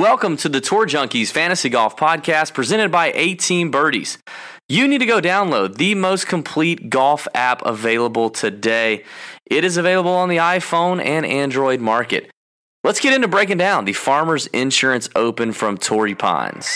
Welcome to the Tour Junkies Fantasy Golf Podcast presented by 18 Birdies. You need to go download the most complete golf app available today. It is available on the iPhone and Android market. Let's get into breaking down the Farmers Insurance Open from Torrey Pines.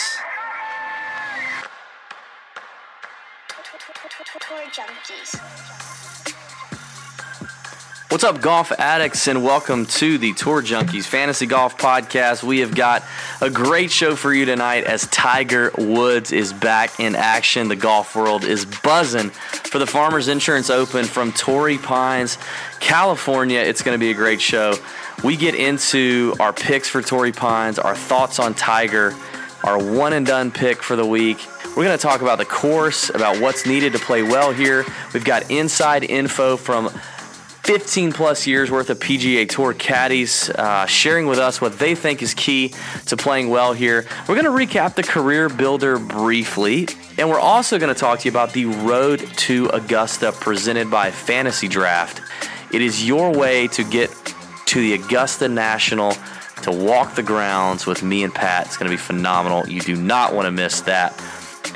What's up, golf addicts, and welcome to the Tour Junkies Fantasy Golf Podcast. We have got a great show for you tonight as Tiger Woods is back in action. The golf world is buzzing for the Farmers Insurance Open from Torrey Pines, California. It's going to be a great show. We get into our picks for Torrey Pines, our thoughts on Tiger, our one and done pick for the week. We're going to talk about the course, about what's needed to play well here. We've got inside info from 15 plus years worth of PGA Tour caddies uh, sharing with us what they think is key to playing well here. We're going to recap the career builder briefly, and we're also going to talk to you about the Road to Augusta presented by Fantasy Draft. It is your way to get to the Augusta National to walk the grounds with me and Pat. It's going to be phenomenal. You do not want to miss that.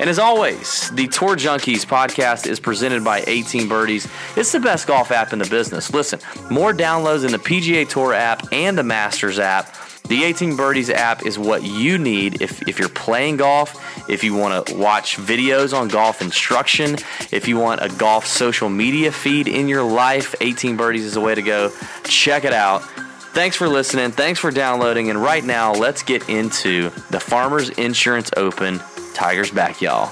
And as always, the Tour Junkies podcast is presented by 18 Birdies. It's the best golf app in the business. Listen, more downloads in the PGA Tour app and the Masters app. The 18 Birdies app is what you need if, if you're playing golf, if you want to watch videos on golf instruction, if you want a golf social media feed in your life, 18 Birdies is the way to go. Check it out. Thanks for listening. Thanks for downloading. And right now, let's get into the Farmers Insurance Open. Tigers back, y'all.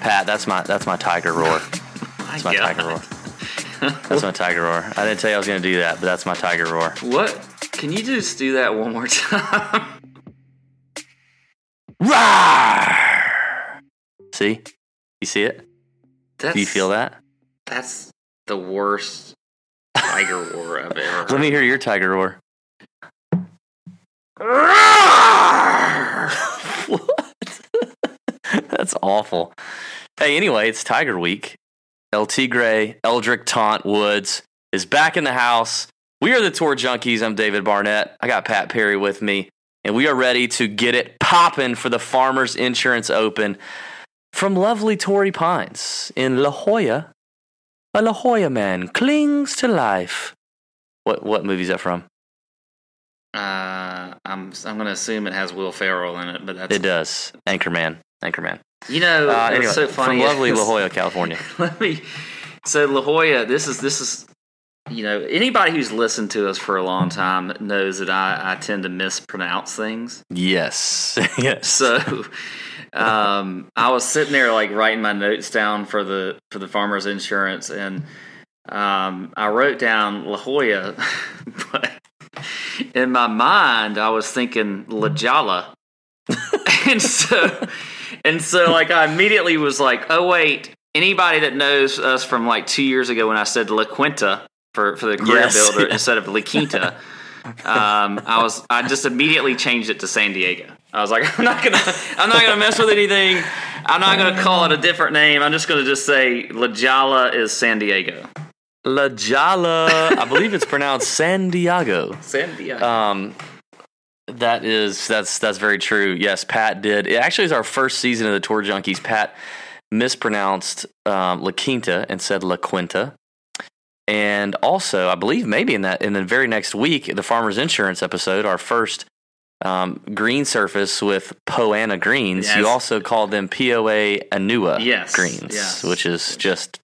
Pat, that's my that's my tiger roar. That's my tiger roar. That's my tiger roar. I didn't tell you I was to do that, but that's my tiger roar. What? Can you just do that one more time? See? You see it? That's, Do you feel that? That's the worst tiger roar I've ever heard. Let me hear your tiger roar. what? That's awful. Hey, anyway, it's Tiger Week. El Tigre, Eldrick Tont Woods is back in the house. We are the Tour Junkies. I'm David Barnett. I got Pat Perry with me, and we are ready to get it popping for the Farmers Insurance Open from lovely Torrey Pines in La Jolla. A La Jolla man clings to life. What what movie is that from? Uh, I'm I'm gonna assume it has Will Ferrell in it, but that's It does. Anchorman. Anchorman. You know, Uh, it's anyway, so funny. from lovely La Jolla, California. Let me. So La Jolla, this is this is, you know, anybody who's listened to us for a long time knows that I, I tend to mispronounce things. Yes. yes. So, um, I was sitting there like writing my notes down for the for the farmers insurance, and um, I wrote down La Jolla, but in my mind I was thinking La Jolla, and so and so like I immediately was like, oh wait, anybody that knows us from like two years ago when I said La Quinta for for the career Yes, builder instead of La Quinta. Um, I was I just immediately changed it to San Diego. I was like, I'm not gonna I'm not gonna mess with anything. I'm not gonna call it a different name. I'm just gonna just say La Jolla is San Diego. La Jolla. I believe it's pronounced San Diego. San Diego. Um, that is that's that's very true. Yes, Pat did. It actually is our first season of the Tour Junkies. Pat mispronounced um, La Quinta and said La Quinta. And also, I believe maybe in that in the very next week, the Farmers Insurance episode, our first um, green surface with Poana greens, you also called them POA Anua Yes, greens, yes. which is just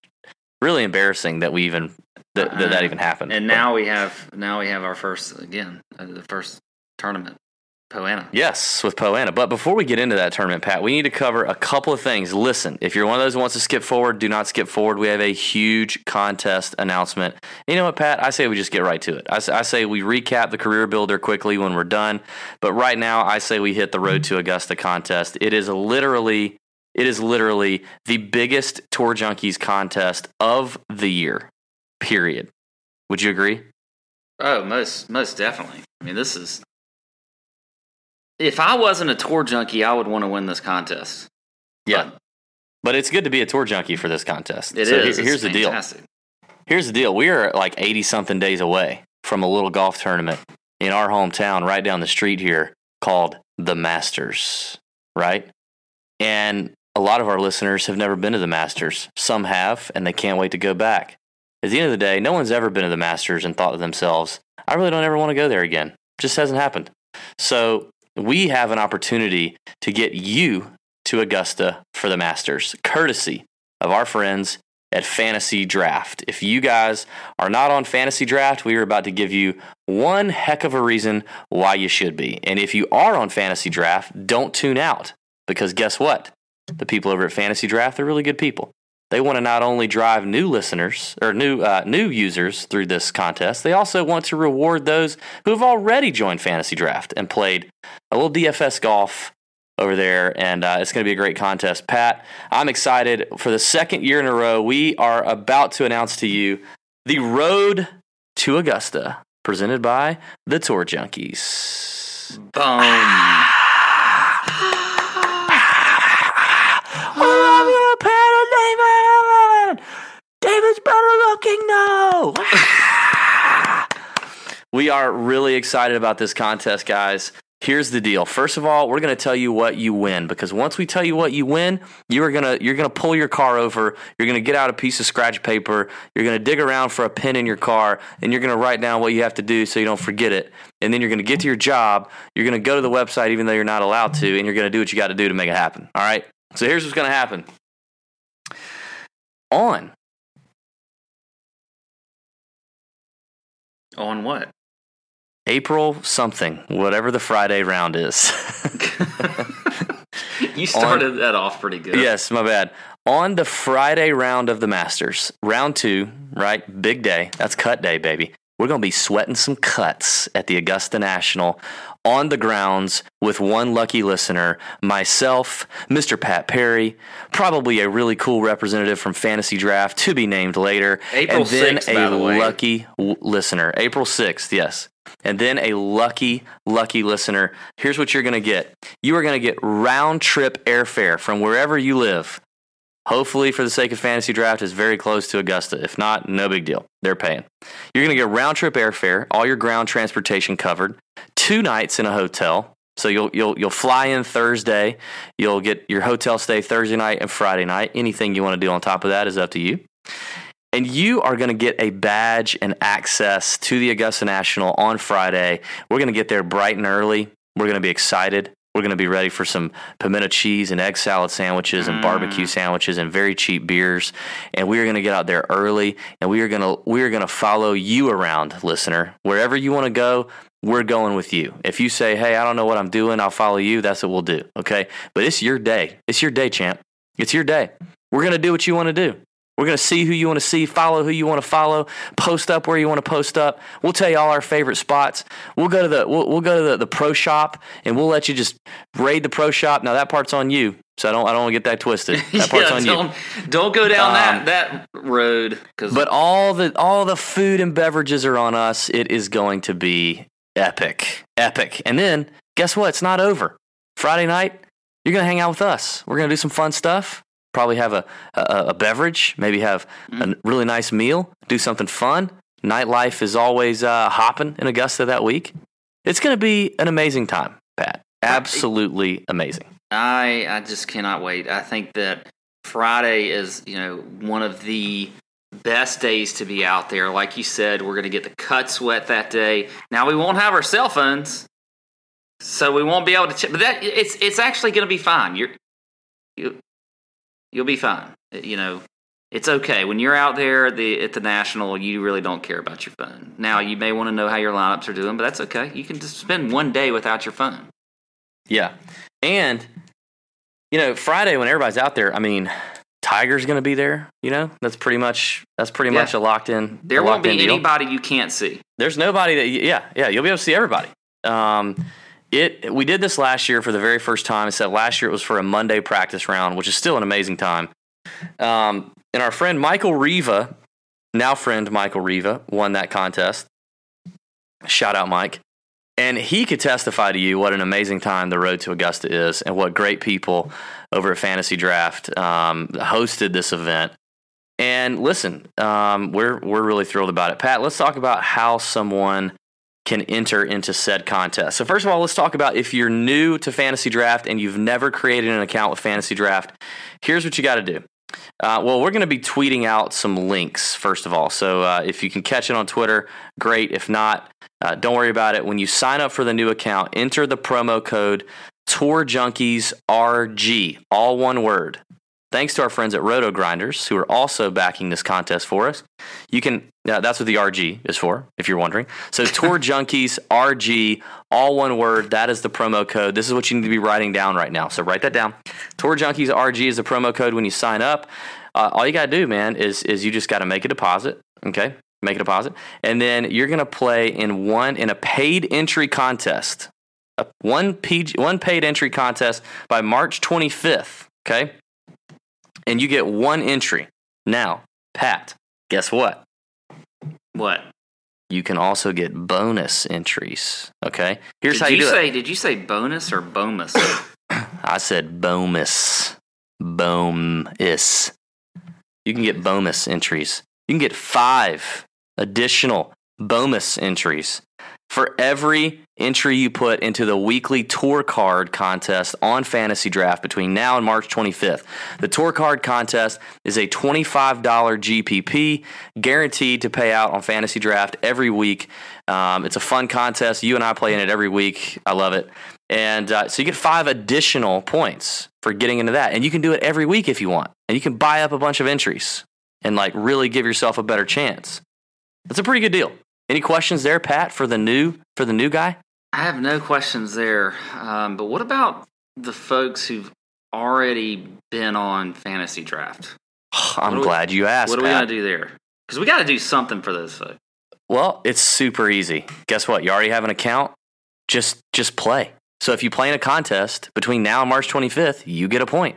really embarrassing that we even that that, that even happened. and But- now we have now we have our first again uh, the first tournament Poana. Yes, with Poana. But before we get into that tournament, Pat, we need to cover a couple of things. Listen, if you're one of those who wants to skip forward, do not skip forward. We have a huge contest announcement. You know what, Pat? I say we just get right to it. I say, I say we recap the career builder quickly when we're done. But right now, I say we hit the road to Augusta contest. It is literally, it is literally the biggest Tour Junkies contest of the year. Period. Would you agree? Oh, most most definitely. I mean, this is. If I wasn't a tour junkie, I would want to win this contest. Yeah. But it's good to be a tour junkie for this contest. It is. so here- It's here's the deal. Here's the deal. We are like 80 something days away from a little golf tournament in our hometown right down the street here called the Masters, right? And a lot of our listeners have never been to the Masters. Some have, and they can't wait to go back. At the end of the day, no one's ever been to the Masters and thought to themselves, I really don't ever want to go there again. It Just hasn't happened. So we have an opportunity to get you to Augusta for the Masters, courtesy of our friends at Fantasy Draft. If you guys are not on Fantasy Draft, we are about to give you one heck of a reason why you should be. And if you are on Fantasy Draft, don't tune out because guess what? The people over at Fantasy Draft, they're really good people. They want to not only drive new listeners or new uh, new users through this contest, they also want to reward those who have already joined Fantasy Draft and played a little DFS golf over there, and uh, it's going to be a great contest. Pat, I'm excited for the second year in a row. We are about to announce to you the Road to Augusta, presented by the Tour Junkies. Boom. we are really excited about this contest, guys. Here's the deal. First of all, we're going to tell you what you win because once we tell you what you win, you are going to you're going to pull your car over, you're going to get out a piece of scratch paper, you're going to dig around for a pen in your car, and you're going to write down what you have to do so you don't forget it. And then you're going to get to your job, you're going to go to the website even though you're not allowed to, and you're going to do what you got to do to make it happen. All right? So here's what's going to happen. On On what? April something, whatever the Friday round is. You started that off pretty good. yes, my bad. On the Friday round of the Masters, round two, right? Big day. That's cut day, baby. We're going to be sweating some cuts at the Augusta National on the grounds with one lucky listener, myself, Mr. Pat Perry, probably a really cool representative from Fantasy Draft to be named later, April and then 6th, a the lucky w- listener. April 6th, yes. And then a lucky, lucky listener. Here's what you're going to get you are going to get round trip airfare from wherever you live. Hopefully, for the sake of fantasy draft, is very close to Augusta. If not, no big deal. They're paying. You're going to get round trip airfare, all your ground transportation covered, two nights in a hotel. So you'll you'll you'll fly in Thursday. You'll get your hotel stay Thursday night and Friday night. Anything you want to do on top of that is up to you. And you are going to get a badge and access to the Augusta National on Friday. We're going to get there bright and early. We're going to be excited. We're going to be ready for some pimento cheese and egg salad sandwiches and barbecue mm. sandwiches and very cheap beers. And we are going to get out there early and we are going to we are going to follow you around, listener. Wherever you want to go, we're going with you. If you say, "Hey, I don't know what I'm doing, I'll follow you." That's what we'll do, okay? But it's your day. It's your day, champ. It's your day. We're going to do what you want to do. We're going to see who you want to see, follow who you want to follow, post up where you want to post up. We'll tell you all our favorite spots. We'll go to the we'll, we'll go to the, the pro shop and we'll let you just raid the pro shop. Now that part's on you, so I don't I don't want to get that twisted. That part's yeah, on you. don't, don't go down Um, that that road But all the all the food and beverages are on us. It is going to be epic, epic. And then guess what? It's not over. Friday night, you're gonna hang out with us. We're gonna do some fun stuff. Probably have a a, a beverage. Maybe have a really nice meal. Do something fun. Nightlife is always uh, hopping in Augusta that week. It's gonna be an amazing time, Pat. Absolutely amazing. I I just cannot wait. I think that Friday is you know one of the best days to be out there. Like you said, we're going to get the cut sweat that day. Now we won't have our cell phones, so we won't be able to. check. But that it's it's actually going to be fine. You're you you'll be fine. You know. It's okay when you're out there at the at the national. You really don't care about your phone. Now you may want to know how your lineups are doing, but that's okay. You can just spend one day without your phone. Yeah. And, you know, Friday when everybody's out there, I mean, Tiger's going to be there. You know, that's pretty much that's pretty Yeah. much a locked in. There a won't be in deal. anybody you can't see. There's nobody that You, yeah yeah you'll be able to see everybody. Um, it we did this last year for the very first time. Except last year it was for a Monday practice round, which is still an amazing time. Um, and our friend Michael Riva, now friend Michael Riva, won that contest. Shout out Mike. And he could testify to you what an amazing time the road to Augusta is, and what great people over at Fantasy Draft um, hosted this event. And listen, um, we're we're really thrilled about it. Pat, let's talk about how someone can enter into said contest. So first of all, let's talk about if you're new to Fantasy Draft and you've never created an account with Fantasy Draft. Here's what you got to do. Uh, well, we're going to be tweeting out some links first of all. So uh, if you can catch it on Twitter, great. If not, uh, don't worry about it. When you sign up for the new account, enter the promo code Tour Junkies RG, all one word. Thanks to our friends at Roto Grinders, who are also backing this contest for us. You can, uh, that's what the RG is for, if you're wondering. So, Tour Junkies RG, all one word. That is the promo code. This is what you need to be writing down right now. So, write that down. Tour Junkies RG is the promo code when you sign up. Uh, all you got to do, man, is, is you just got to make a deposit. Okay. Make a deposit. And then you're going to play in one, in a paid entry contest. A, one, PG, one paid entry contest by March 25th. Okay and you get one entry. Now, Pat, guess what? What? You can also get bonus entries. Okay, here's did how you, you do say? it. Did you say bonus or bonus? I said bonus, bonus. You can get bonus entries. You can get five additional bonus entries for every entry you put into the weekly tour card contest on Fantasy Draft between now and March 25th. The tour card contest is a $25 GPP guaranteed to pay out on Fantasy Draft every week. Um, it's a fun contest. You and I play in it every week. I love it. And uh, so you get five additional points for getting into that. And you can do it every week if you want. And you can buy up a bunch of entries and like really give yourself a better chance. That's a pretty good deal. Any questions there, Pat, for the new for the new guy? I have no questions there. Um, but what about the folks who've already been on fantasy draft? I'm we- glad you asked. what are we Pat. gonna do there? Because we got to do something for those folks. Well, it's super easy. Guess what? You already have an account. Just just play. So if you play in a contest between now and March 25th, you get a point.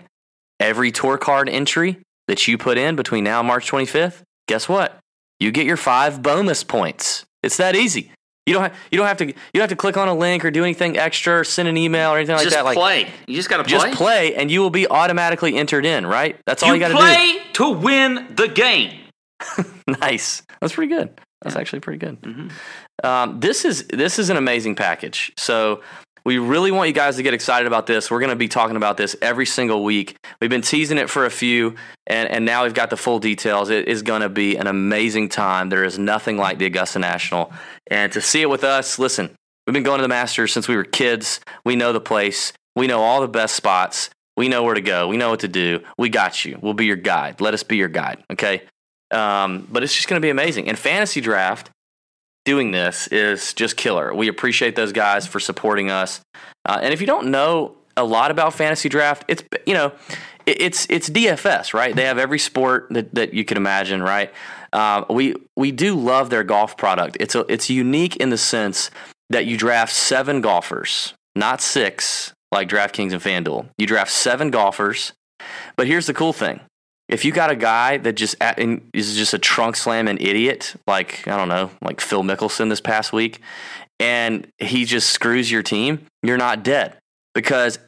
Every tour card entry that you put in between now and March 25th, guess what? You get your five bonus points. It's that easy. You don't have, you don't have to you don't have to click on a link or do anything extra or send an email or anything like just that. Like play. You just got to play. just play and you will be automatically entered in. Right? That's all You you, got to do. play to win the game. nice. That's pretty good. That's actually pretty good. Mm-hmm. Um, this is this is an amazing package. So we really want you guys to get excited about this. We're going to be talking about this every single week. We've been teasing it for a few, and, and now we've got the full details. It is going to be an amazing time. There is nothing like the Augusta National, and to see it with us, listen. We've been going to the Masters since we were kids. We know the place. We know all the best spots. We know where to go. We know what to do. We got you. We'll be your guide. Let us be your guide. Okay. Um, but it's just going to be amazing. And fantasy draft, doing this is just killer. We appreciate those guys for supporting us. Uh, and if you don't know a lot about fantasy draft, it's you know it, it's it's DFS, right? They have every sport that, that you can imagine, right? Uh, we we do love their golf product. It's a, it's unique in the sense that you draft seven golfers, not six like DraftKings and FanDuel. You draft seven golfers. But here's the cool thing if you got a guy that just is just a trunk slamming idiot, like I don't know, like Phil Mickelson this past week, and he just screws your team, you're not dead because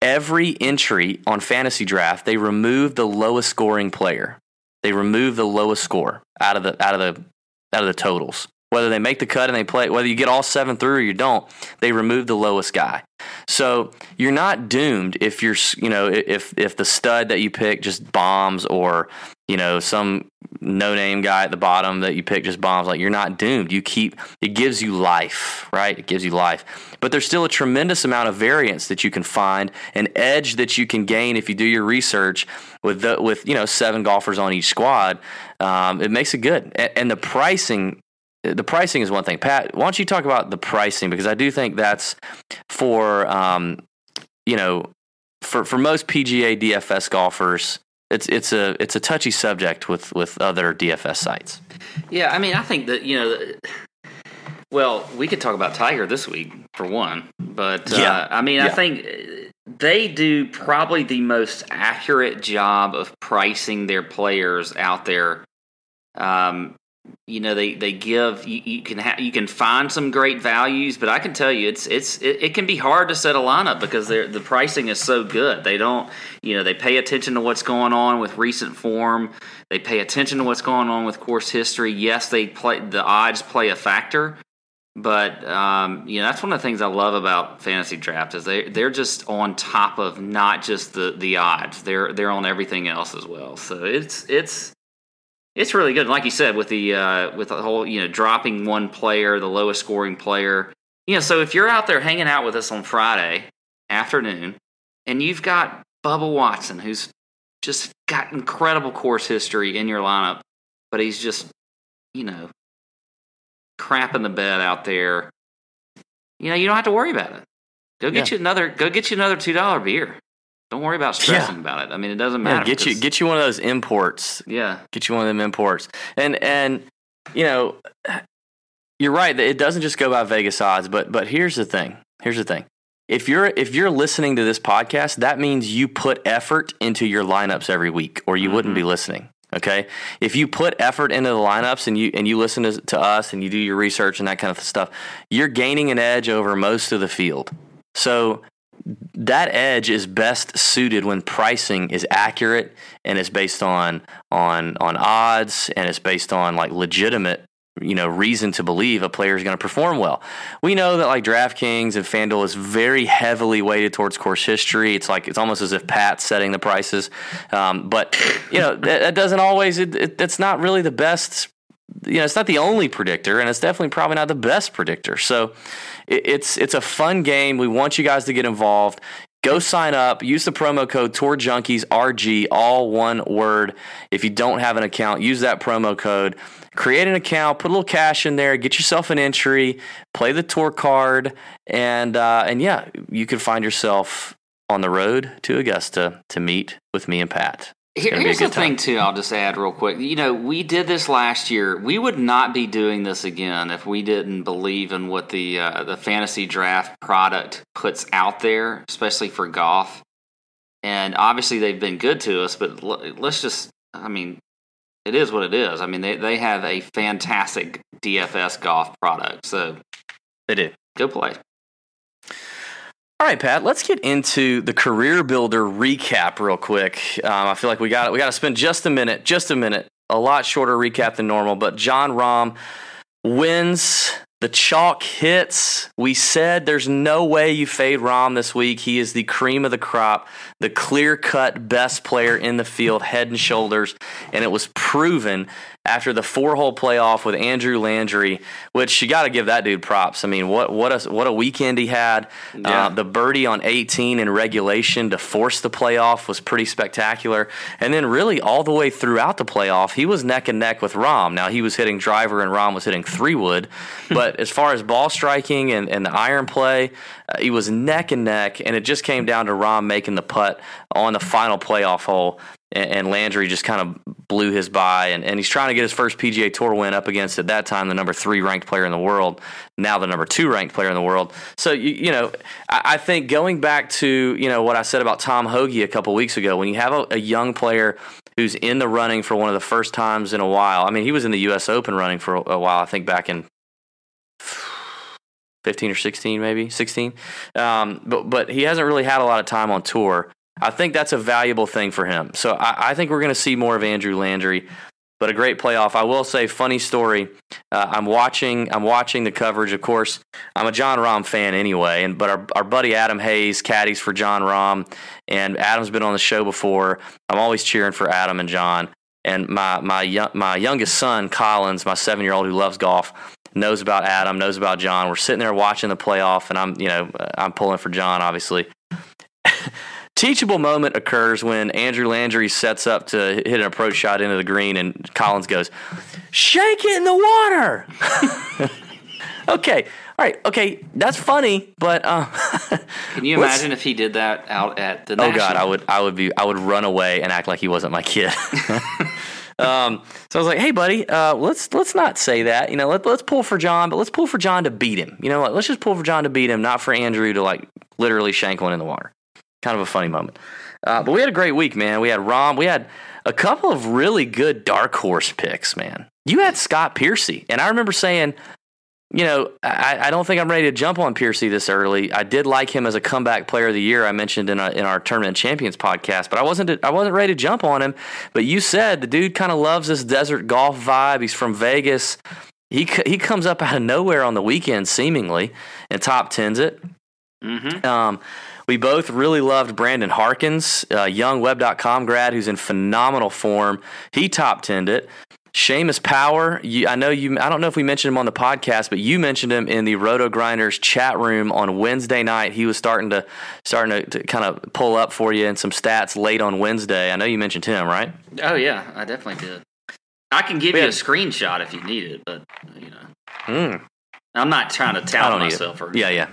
every entry on fantasy draft they remove the lowest scoring player. They remove the lowest score out of the out of the out of the totals. Whether they make the cut and they play, whether you get all seven through or you don't, they remove the lowest guy. So you're not doomed if you're, you know, if if the stud that you pick just bombs or you know some no name guy at the bottom that you pick just bombs. Like you're not doomed. You keep it gives you life, right? It gives you life. But there's still a tremendous amount of variance that you can find, an edge that you can gain if you do your research with the, with you know seven golfers on each squad. Um, it makes it good, A- and the pricing the pricing is one thing. Pat, why don't you talk about the pricing because I do think that's for um, you know, for for most PGA DFS golfers, it's it's a it's a touchy subject with with other DFS sites. Yeah, I mean, I think that you know. Well, we could talk about Tiger this week for one, but Yeah. uh, I mean, I think uh, they do probably the most accurate job of pricing their players out there. Um, you know, they they give you, you can ha- you can find some great values, but I can tell you it's it's it, it can be hard to set a lineup because they're, the pricing is so good. They don't you know they pay attention to what's going on with recent form. They pay attention to what's going on with course history. Yes, they play the odds play a factor, but um, you know that's one of the things I love about fantasy draft is they they're just on top of not just the the odds. They're they're on everything else as well. So it's it's it's really good. Like you said, with the uh, with the whole you know dropping one player, the lowest scoring player. You know, so if you're out there hanging out with us on Friday afternoon, and you've got Bubba Watson, who's just got incredible course history in your lineup, but he's just you know crap in the bed out there. You know, you don't have to worry about it. Go get Yeah. you another. Go get you another two dollar beer. Don't worry about stressing Yeah. about it. I mean, it doesn't Yeah, matter. get you get you one of those imports. yeah. Get you one of them imports. And and you know, you're right. that It doesn't just go by Vegas odds, but but here's the thing. Here's the thing. If you're if you're listening to this podcast, that means you put effort into your lineups every week, or you wouldn't be mm-hmm. listening. Okay, if you put effort into the lineups and you and you listen to, to us and you do your research and that kind of stuff, you're gaining an edge over most of the field. So that edge is best suited when pricing is accurate and it's based on on on odds and it's based on like legitimate you know reason to believe a player is going to perform well. We know that like DraftKings and FanDuel is very heavily weighted towards course history. It's like it's almost as if Pat's setting the prices, um, but you know that, that doesn't always. It, it, not really the best. You know, it's not the only predictor, and it's definitely probably not the best predictor. So it, it's it's a fun game. We want you guys to get involved. Go sign up. Use the promo code Tour Junkies RG, all one word. If you don't have an account, use that promo code. Create an account, put a little cash in there, get yourself an entry, play the tour card, and uh, and yeah, you can find yourself on the road to Augusta to meet with me and Pat. Here- gonna be a here's the time. thing, too. I'll just add real quick. You know, we did this last year. We would not be doing this again if we didn't believe in what the uh, the fantasy draft product puts out there, especially for golf. And obviously, they've been good to us. But l- let's just, I mean, it is what it is. I mean, they they have a fantastic DFS golf product. So They do. go play. All right, Pat. Let's get into the career builder recap real quick. Um, I feel like we got we got to spend just a minute, just a minute, a lot shorter recap than normal. But John Rahm wins. The chalk hits. We said there's no way you fade Rahm this week. He is the cream of the crop, the clear cut best player in the field, head and shoulders. And it was proven after the four hole playoff with Andrew Landry, which you got to give that dude props. I mean, what what a what a weekend he had. Yeah. Uh, the birdie on 18 in regulation to force the playoff was pretty spectacular. And then really all the way throughout the playoff, he was neck and neck with Rahm. Now he was hitting driver and Rahm was hitting three wood, but as far as ball striking and, and the iron play, uh, he was neck and neck. And it just came down to Rahm making the putt on the final playoff hole and, and Landry just kind of blew his by, and, and he's trying to get his first PGA Tour win up against at that time the number three ranked player in the world, now the number two ranked player in the world. So you, you know, I, I think going back to you know what I said about Tom Hoge a couple weeks ago, when you have a, a young player who's in the running for one of the first times in a while. I mean, he was in the U.S. Open running for a, a while. I think back in 15 or 16 maybe 16 um, but but he hasn't really had a lot of time on tour i think that's a valuable thing for him so i, I think we're going to see more of andrew landry but a great playoff i will say funny story uh, i'm watching i'm watching the coverage of course i'm a john Rahm fan anyway and but our, our buddy adam hayes caddies for john Rahm, and adam's been on the show before i'm always cheering for adam and john and my my my youngest son collins my seven year old who loves golf knows about Adam, knows about John. We're sitting there watching the playoff, and I'm, you know, I'm pulling for John, obviously. Teachable moment occurs when Andrew Landry sets up to hit an approach shot into the green, and Collins goes, "Shake it in the water." okay, all right, okay, that's funny, but uh, Can you imagine if he did that out at the? oh god, I would, I would be, I would run away and act like he wasn't my kid. um, so I was like, hey, buddy, uh, let's let's not say that. You know, let, let's pull for John, but let's pull for John to beat him. You know what? Let's just pull for John to beat him, not for Andrew to like literally shank one in the water. Kind of a funny moment. Uh, but we had a great week, man. We had Rahm. We had a couple of really good dark horse picks, man. You had Scott Piercy, and I remember saying, you know, I, I don't think I'm ready to jump on Piercy this early. I did like him as a comeback player of the year. I mentioned in, a, in our tournament champions podcast, but I wasn't I wasn't ready to jump on him. But you said the dude kind of loves this desert golf vibe. He's from Vegas. He he comes up out of nowhere on the weekend, seemingly, and top tens it. Mhm. Um, we both really loved Brandon Harkins, a young web.com grad who's in phenomenal form. He top tenned it. Seamus Power, you, I know you. I don't know if we mentioned him on the podcast, but you mentioned him in the Roto Grinders chat room on Wednesday night. He was starting to starting to, to kind of pull up for you and some stats late on Wednesday. I know you mentioned him, right? Oh yeah, I definitely did. I can give We you a screenshot if you need it, but you know, Mm. I'm not trying to tout myself. Or Yeah, yeah.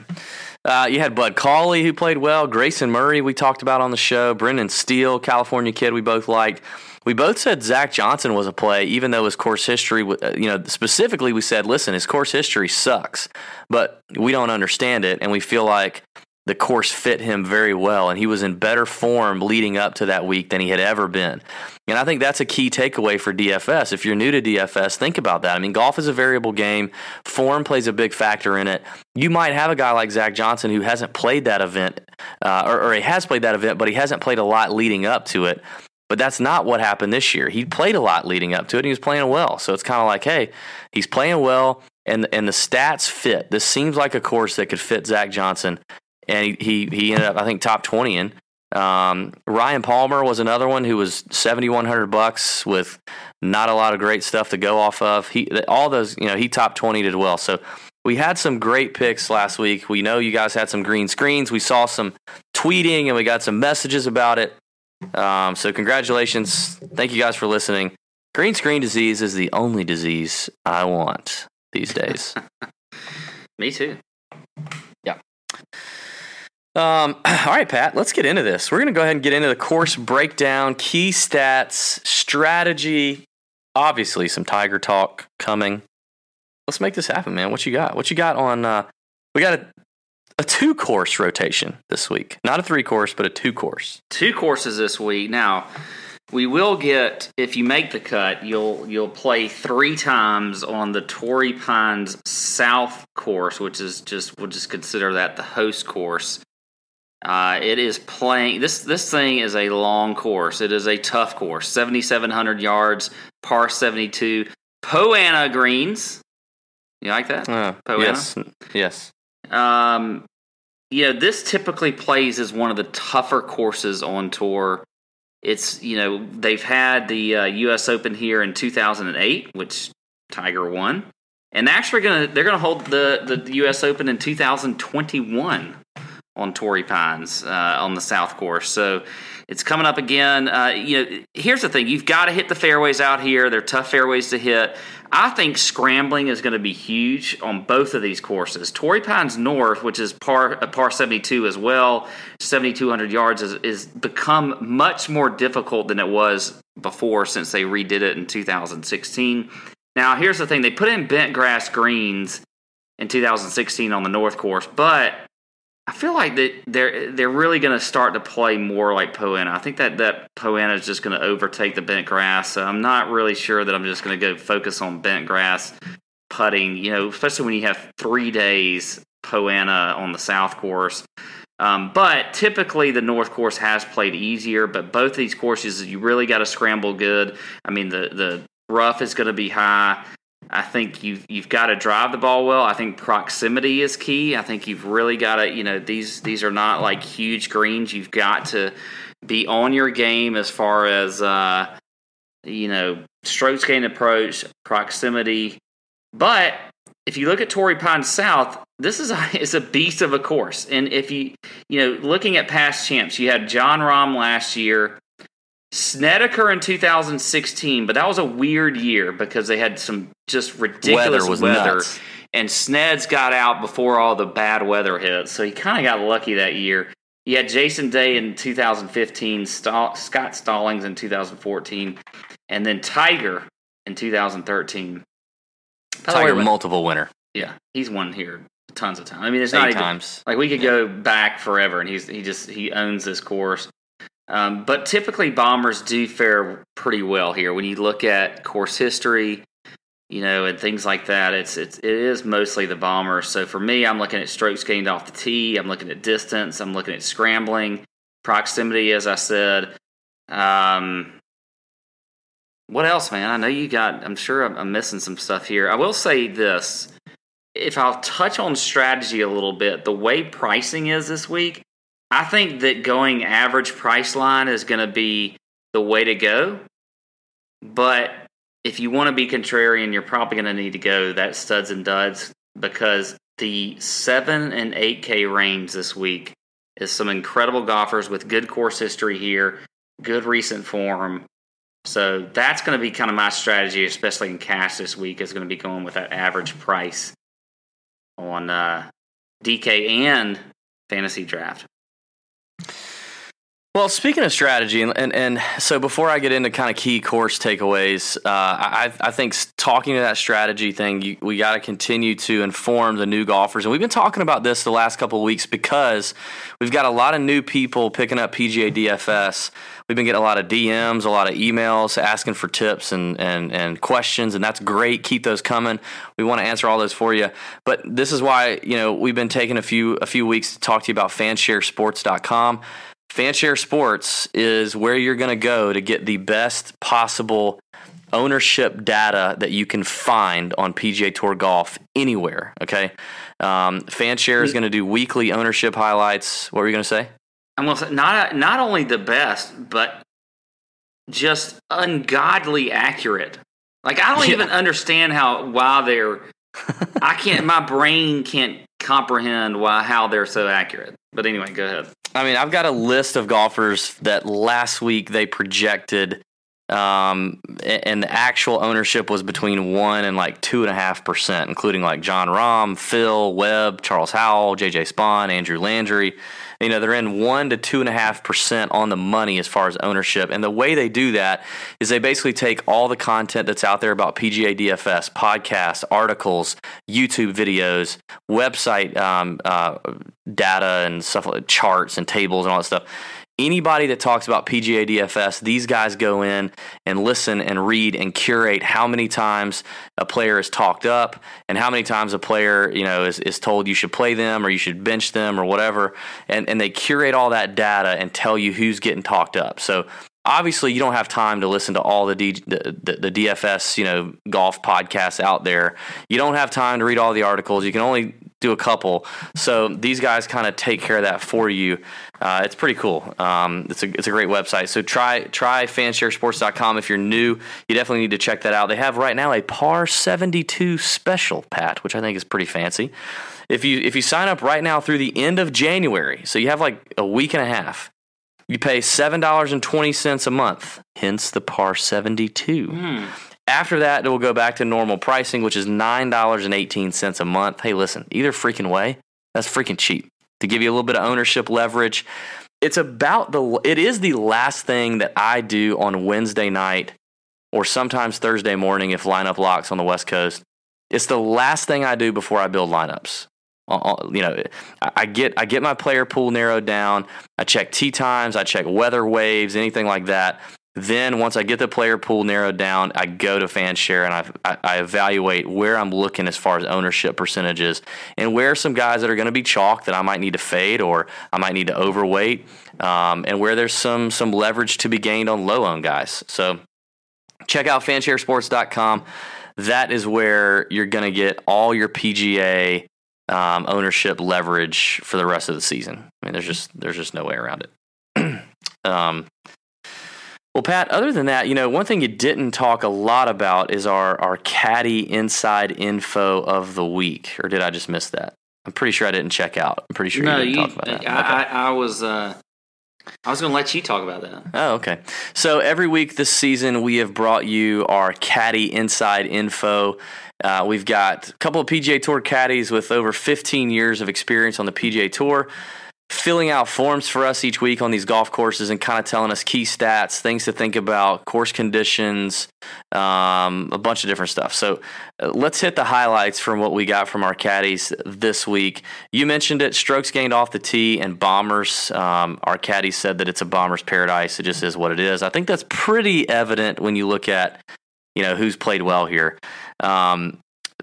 Uh, you had Bud Cauley who played well. Grayson Murray we talked about on the show. Brendan Steele, California kid, we both liked. We both said Zach Johnson was a play, even though his course history, uh, you know, specifically we said, listen, his course history sucks, but we don't understand it, and we feel like the course fit him very well, and he was in better form leading up to that week than he had ever been. And I think that's a key takeaway for DFS. If you're new to DFS, think about that. I mean, golf is a variable game. Form plays a big factor in it. You might have a guy like Zach Johnson who hasn't played that event, uh, or, or he has played that event, but he hasn't played a lot leading up to it. But that's not what happened this year. He played a lot leading up to it, and he was playing well. So it's kind of like, hey, he's playing well, and and the stats fit. This seems like a course that could fit Zach Johnson, and he he, he ended up, I think, top twenty in. Um, Ryan Palmer was another one who was seventy one hundred bucks with not a lot of great stuff to go off of. He all those you know he top twenty did well. So we had some great picks last week. We know you guys had some green screens. We saw some tweeting and we got some messages about it. Um, so congratulations. Thank you guys for listening. Green screen disease is the only disease I want these days. Me too. Um, all right, Pat, let's get into this. We're going to go ahead and get into the course breakdown, key stats, strategy, obviously some Tiger talk coming. Let's make this happen, man. What you got? What you got on? Uh, we got a, a two course rotation this week, not a three course, but a two course. Two courses this week. Now, we will get if you make the cut, you'll you'll play three times on the Torrey Pines South course, which is just we'll just consider that the host course. Uh, it is playing this. This thing is a long course. It is a tough course. Seventy seven hundred yards, par seventy two. Poana greens. You like that? Uh, Poana? yes, yes. Um, you know, this typically plays as one of the tougher courses on tour. It's you know they've had the uh, U.S. Open here in 2008, which Tiger won, and they're actually gonna they're gonna hold the the U.S. Open in 2021 on Torrey Pines uh, on the South Course. So it's coming up again. Uh, you know, here's the thing: you've got to hit the fairways out here. They're tough fairways to hit. I think scrambling is going to be huge on both of these courses. Torrey Pines North, which is par a par 72 as well, 7,200 yards, is, is become much more difficult than it was before since they redid it in 2016. Now, here's the thing: they put in bent grass greens in 2016 on the North Course, but I feel like that they're they're really going to start to play more like Poana. I think that that Poana is just going to overtake the bent grass. So I'm not really sure that I'm just going to go focus on bent grass putting. You know, especially when you have three days Poana on the South course. Um, but typically the North course has played easier. But both these courses, you really got to scramble good. I mean, the the rough is going to be high. I think you've you've got to drive the ball well. I think proximity is key. I think you've really got to, you know, these these are not like huge greens. You've got to be on your game as far as uh, you know, strokes gain approach, proximity. But if you look at Torrey Pines South, this is a it's a beast of a course. And if you you know, looking at past champs, you had John Rahm last year. Snedeker in 2016, but that was a weird year because they had some just ridiculous Weather was weather. nuts. and Sneds got out before all the bad weather hit, so he kind of got lucky that year. You had Jason Day in 2015, Scott Stallings in 2014, and then Tiger in 2013. By the way, Tiger multiple winner. yeah, he's won here tons of times. I mean, it's Eight not even times. like we could go back forever, and he's he just he owns this course. Um, but typically, bombers do fare pretty well here. When you look at course history, you know, and things like that, it's it's it is mostly the bombers. So for me, I'm looking at strokes gained off the tee. I'm looking at distance. I'm looking at scrambling, proximity, as I said. Um, what else, man? I know you got. I'm sure I'm, I'm missing some stuff here. I will say this: if I'll touch on strategy a little bit, the way pricing is this week, I think that going average price line is going to be the way to go. But if you want to be contrarian, you're probably going to need to go that studs and duds because the seven and eight K range this week is some incredible golfers with good course history here, good recent form. So that's going to be kind of my strategy, especially in cash this week, is going to be going with that average price on uh, DK and fantasy draft. Well, speaking of strategy, and, and, and so before I get into kind of key course takeaways, uh, I, I think talking to that strategy thing, you, we got to continue to inform the new golfers. And we've been talking about this the last couple of weeks because we've got a lot of new people picking up PGA DFS. We've been getting a lot of DMs, a lot of emails asking for tips and, and, and questions, and that's great. Keep those coming. We want to answer all those for you. But this is why, you know, we've been taking a few a few weeks to talk to you about fansharesports.com. Fanshare Sports is where you're going to go to get the best possible ownership data that you can find on PGA Tour golf anywhere. Okay, um, Fanshare is going to do weekly ownership highlights. What were you going to say? I'm going to say not not only the best, but just ungodly accurate. Like I don't Yeah. even understand how why they're. I can't. My brain can't comprehend why how they're so accurate. But anyway, go ahead. I mean, I've got a list of golfers that last week they projected, um, and the actual ownership was between one and like two and a half percent, including like John Rahm, Phil Webb, Charles Howell, JJ Spaun, Andrew Landry. You know, they're in one to two and a half percent on the money as far as ownership. And the way they do that is they basically take all the content that's out there about PGA DFS, podcasts, articles, YouTube videos, website um, uh, data and stuff like charts and tables and all that stuff. Anybody that talks about PGA DFS, these guys go in and listen and read and curate how many times a player is talked up and how many times a player, you know, is, is told you should play them or you should bench them or whatever. And, and they curate all that data and tell you who's getting talked up. So obviously you don't have time to listen to all the, D, the, the the DFS you know golf podcasts out there. You don't have time to read all the articles. You can only do a couple. So these guys kind of take care of that for you. Uh, it's pretty cool. Um, it's a it's a great website. So try try fansharesports.com if you're new. You definitely need to check that out. They have right now a par 72 special, Pat, which I think is pretty fancy. If you if you sign up right now through the end of January, so you have like a week and a half. You pay seven dollars and twenty cents a month, hence the par seventy two. Hmm. After that, it will go back to normal pricing, which is nine dollars and eighteen cents a month. Hey, listen, either freaking way, that's freaking cheap to give you a little bit of ownership leverage. It's about the. It is the last thing that I do on Wednesday night, or sometimes Thursday morning if lineup locks on the West Coast. It's the last thing I do before I build lineups. You know, I get I get my player pool narrowed down. I check tee times. I check weather waves, anything like that. Then once I get the player pool narrowed down, I go to FanShare and I, I, I evaluate where I'm looking as far as ownership percentages and where are some guys that are going to be chalk that I might need to fade or I might need to overweight, um, and where there's some some leverage to be gained on low owned guys. So check out fansharesports.com. That is where you're going to get all your PGA um, ownership leverage for the rest of the season. I mean, there's just there's just no way around it. um, well, Pat, other than that, you know, one thing you didn't talk a lot about is our our caddy inside info of the week, or did I just miss that? I'm pretty sure I didn't check out. I'm pretty sure no, you didn't you. talk about that. I, I, I was. Uh, I was going to let you talk about that. Oh, okay. So every week this season, we have brought you our caddy inside info. Uh, we've got a couple of PGA Tour caddies with over 15 years of experience on the PGA Tour filling out forms for us each week on these golf courses and kind of telling us key stats, things to think about, course conditions, um, a bunch of different stuff. So uh, let's hit the highlights from what we got from our caddies this week. You mentioned it strokes gained off the tee and bombers. Um, our caddy said that it's a bomber's paradise. It just is what it is. I think that's pretty evident when you look at you know who's played well here. Um,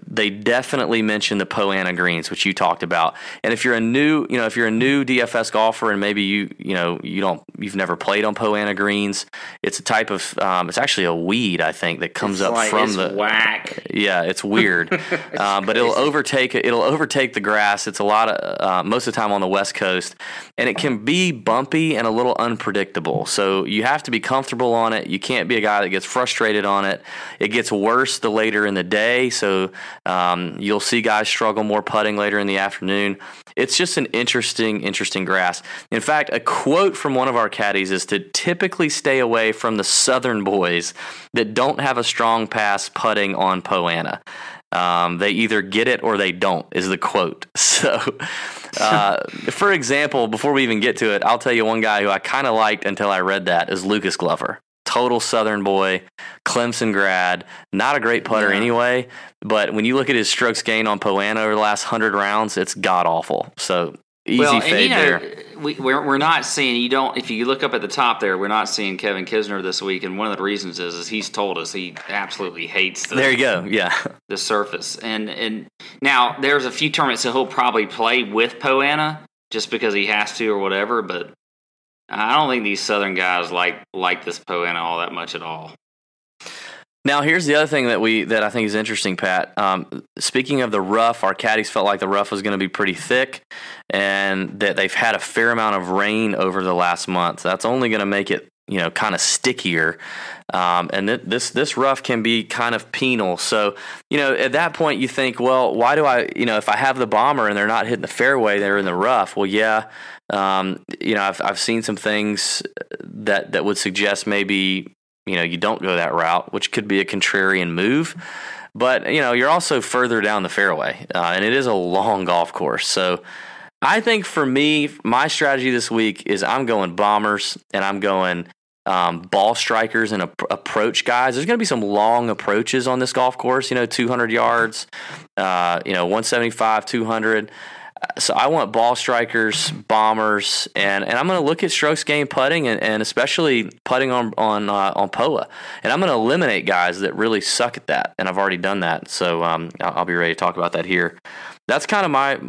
they definitely mention the Poa annua greens, which you talked about. And if you're a new, you know, if you're a new DFS golfer and maybe you, you know, you don't, you've never played on Poa annua greens, it's a type of, um, it's actually a weed, I think, that comes It's up like- from it's the whack. Yeah, it's weird, uh, but it'll overtake it'll overtake the grass. It's a lot of uh, most of the time on the west coast, and it can be bumpy and a little unpredictable. So you have to be comfortable on it. You can't be a guy that gets frustrated on it. It gets worse the later in the day. So um, you'll see guys struggle more putting later in the afternoon. It's just an interesting, interesting grass. In fact, a quote from one of our caddies is to typically stay away from the southern boys that don't have a strong pass putting on Poa annua. Um, they either get it or they don't, is the quote. So, uh, for example, before we even get to it, I'll tell you one guy who I kind of liked until I read that is Lucas Glover. Total Southern boy, Clemson grad, not a great putter Yeah. anyway. But when you look at his strokes gain on Poa annua over the last hundred rounds, it's god awful. So easy well, fade you know, there. we, we're, we're not seeing, you don't, if you look up at the top there, we're not seeing Kevin Kisner this week. And one of the reasons is, is he's told us he absolutely hates the, There you go. Yeah. the surface. And and now there's a few tournaments that he'll probably play with Poa annua just because he has to or whatever. But I don't think these Southern guys like like this Poa annua all that much at all. Now, here's the other thing that we that I think is interesting, Pat. Um, speaking of the rough, our caddies felt like the rough was going to be pretty thick, and that they've had a fair amount of rain over the last month. That's only going to make it, you know, kind of stickier. Um, and th- this this rough can be kind of penal. So, you know, at that point, you think, well, why do I, you know, if I have the bomber and they're not hitting the fairway, they're in the rough. Well, yeah, um, you know, I've I've seen some things that that would suggest maybe you know you don't go that route, which could be a contrarian move. But you know you're also further down the fairway, uh, and it is a long golf course. So I think for me, my strategy this week is I'm going bombers and I'm going um, ball strikers and ap- approach guys. There's going to be some long approaches on this golf course. You know, 200 yards, uh, you know, 175, 200. So I want ball strikers, bombers, and, and I'm going to look at strokes gained putting and, and especially putting on on uh, on Poa, and I'm going to eliminate guys that really suck at that. And I've already done that, so um, I'll, I'll be ready to talk about that here. That's kind of my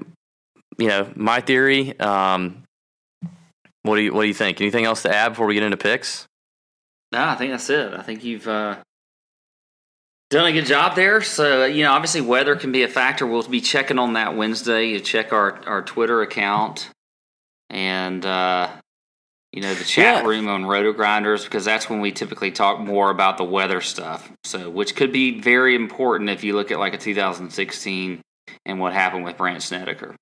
you know my theory. Um, what do you what do you think? Anything else to add before we get into picks? No, I think that's it. I think you've uh, done a good job there. So, you know, obviously weather can be a factor. We'll be checking on that Wednesday. You check our, our Twitter account and, uh, you know, the chat Yeah. room on Roto Grinders because that's when we typically talk more about the weather stuff. So, which could be very important if you look at like a 2016 and what happened with Brandt Snedeker.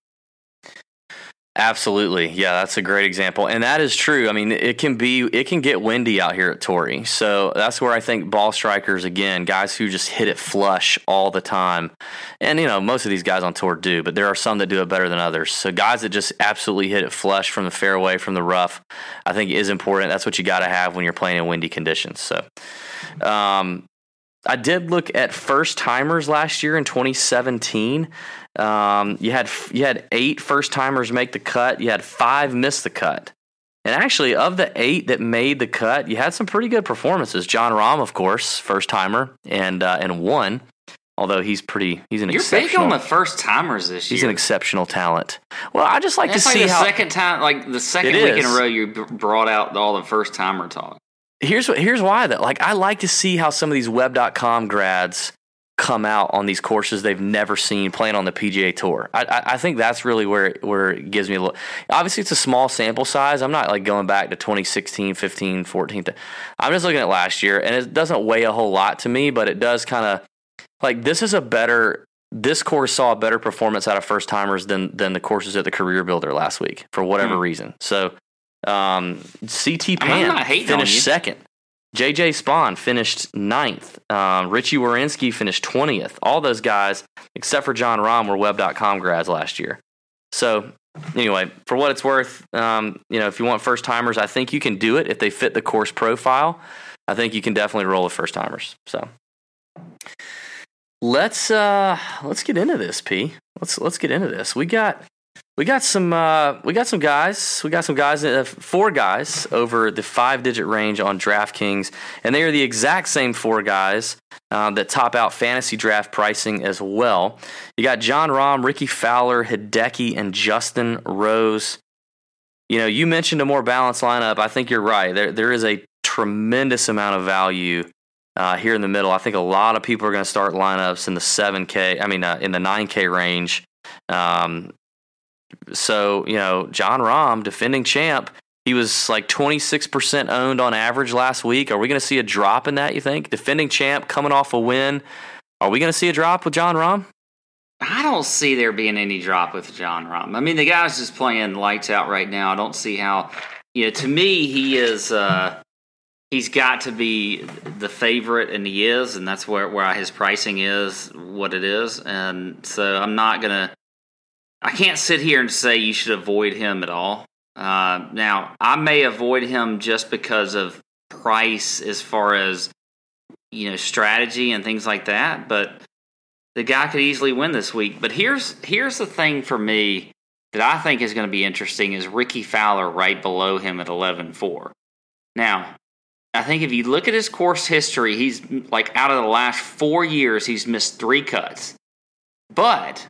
Absolutely. Yeah, that's a great example. And that is true. I mean, it can be it can get windy out here at Torrey. So that's where I think ball strikers again, guys who just hit it flush all the time. And you know, most of these guys on tour do, but there are some that do it better than others. So guys that just absolutely hit it flush from the fairway, from the rough, I think is important. That's what you got to have when you're playing in windy conditions. So um I did look at first timers last year in 2017. Um, you had you had eight first timers make the cut. You had five miss the cut. And actually, of the eight that made the cut, you had some pretty good performances. Jon Rahm, of course, first timer, and uh, and won. Although he's pretty, he's an You're big on the first timers this year. he's an exceptional talent. Well, I just like That's to like see the how. second time, like the second week in a row, you brought out all the first timer talk. Here's what here's why that Like I like to see how some of these web.com grads come out on these courses they've never seen playing on the PGA Tour. I, I, I think that's really where it, where it gives me a little. Obviously, it's a small sample size. I'm not like going back to 2016, 15, 14. I'm just looking at last year, and it doesn't weigh a whole lot to me, but it does kind of like this is a better. This course saw a better performance out of first timers than than the courses at the Career Builder last week for whatever Hmm. reason. So Um, CT Pan not hating on finished second. JJ Spaun finished ninth. Um, Richy Werenski finished 20th. All those guys, except for Jon Rahm, were web.com grads last year. So, anyway, for what it's worth, um, you know, if you want first timers, I think you can do it if they fit the course profile. I think you can definitely roll with first timers. So, let's uh let's get into this, P. Let's let's get into this. We got we got some uh, we got some guys. We got some guys, uh, four guys over the five digit range on DraftKings, and they are the exact same four guys uh, that top out fantasy draft pricing as well. You got Jon Rahm, Rickie Fowler, Hideki, and Justin Rose. You know, you mentioned a more balanced lineup. I think you're right. There there is a tremendous amount of value uh, here in the middle. I think a lot of people are going to start lineups in the seven K. I mean, uh, in the nine K range. Um, so, you know, Jon Rahm, defending champ, he was like 26% owned on average last week. Are we going to see a drop in that, you think? Defending champ coming off a win. Are we going to see a drop with Jon Rahm? I don't see there being any drop with Jon Rahm. I mean, the guy's just playing lights out right now. I don't see how. You know, to me, he is. Uh, he's got to be the favorite, and he is, and that's where where his pricing is what it is. And so, I'm not gonna. I can't sit here and say you should avoid him at all. Uh, now, I may avoid him just because of price, as far as you know, strategy and things like that, but the guy could easily win this week. But here's here's the thing for me that I think is going to be interesting is Rickie Fowler right below him at 11-4. Now, I think if you look at his course history, he's like out of the last 4 years he's missed 3 cuts. But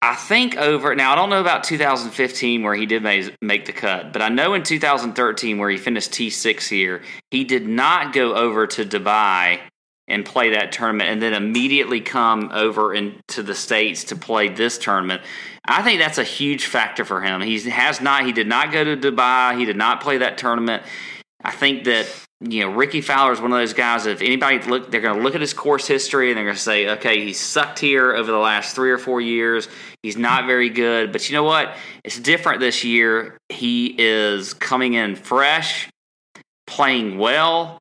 I think over now I don't know about 2015 where he did make, the cut, but I know in 2013 where he finished T6 here, he did not go over to Dubai and play that tournament and then immediately come over into the states to play this tournament. I think that's a huge factor for him. He has not he did not go to Dubai, he did not play that tournament. I think that you know Rickie Fowler is one of those guys. If anybody look, they're going to look at his course history and they're going to say, okay, he sucked here over the last three or four years. He's not very good, but you know what? It's different this year. He is coming in fresh, playing well.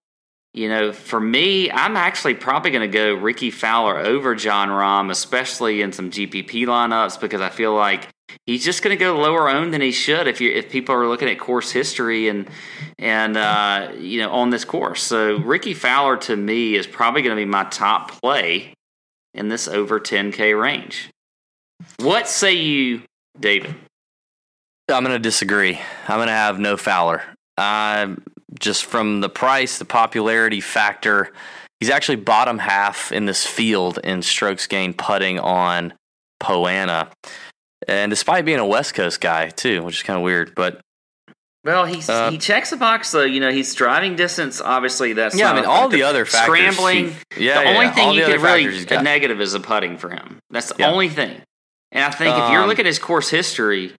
You know, for me, I'm actually probably going to go Rickie Fowler over Jon Rahm, especially in some GPP lineups, because I feel like he's just going to go lower owned than he should if you if people are looking at course history and and uh, you know on this course. So Rickie Fowler to me is probably going to be my top play in this over 10k range. What say you, David? I'm going to disagree. I'm going to have no Fowler. Uh, just from the price, the popularity factor, he's actually bottom half in this field in strokes gained putting on Poana. And despite being a West Coast guy too, which is kind of weird, but Well, he's Uh, he checks the box though. You know, he's driving distance. Obviously, that's yeah, I mean all factor. the other factors. scrambling. he- yeah, the yeah, only yeah, thing all you the could really a negative is the putting for him. That's the Yeah. only thing. And I think if you're Um, looking at his course history,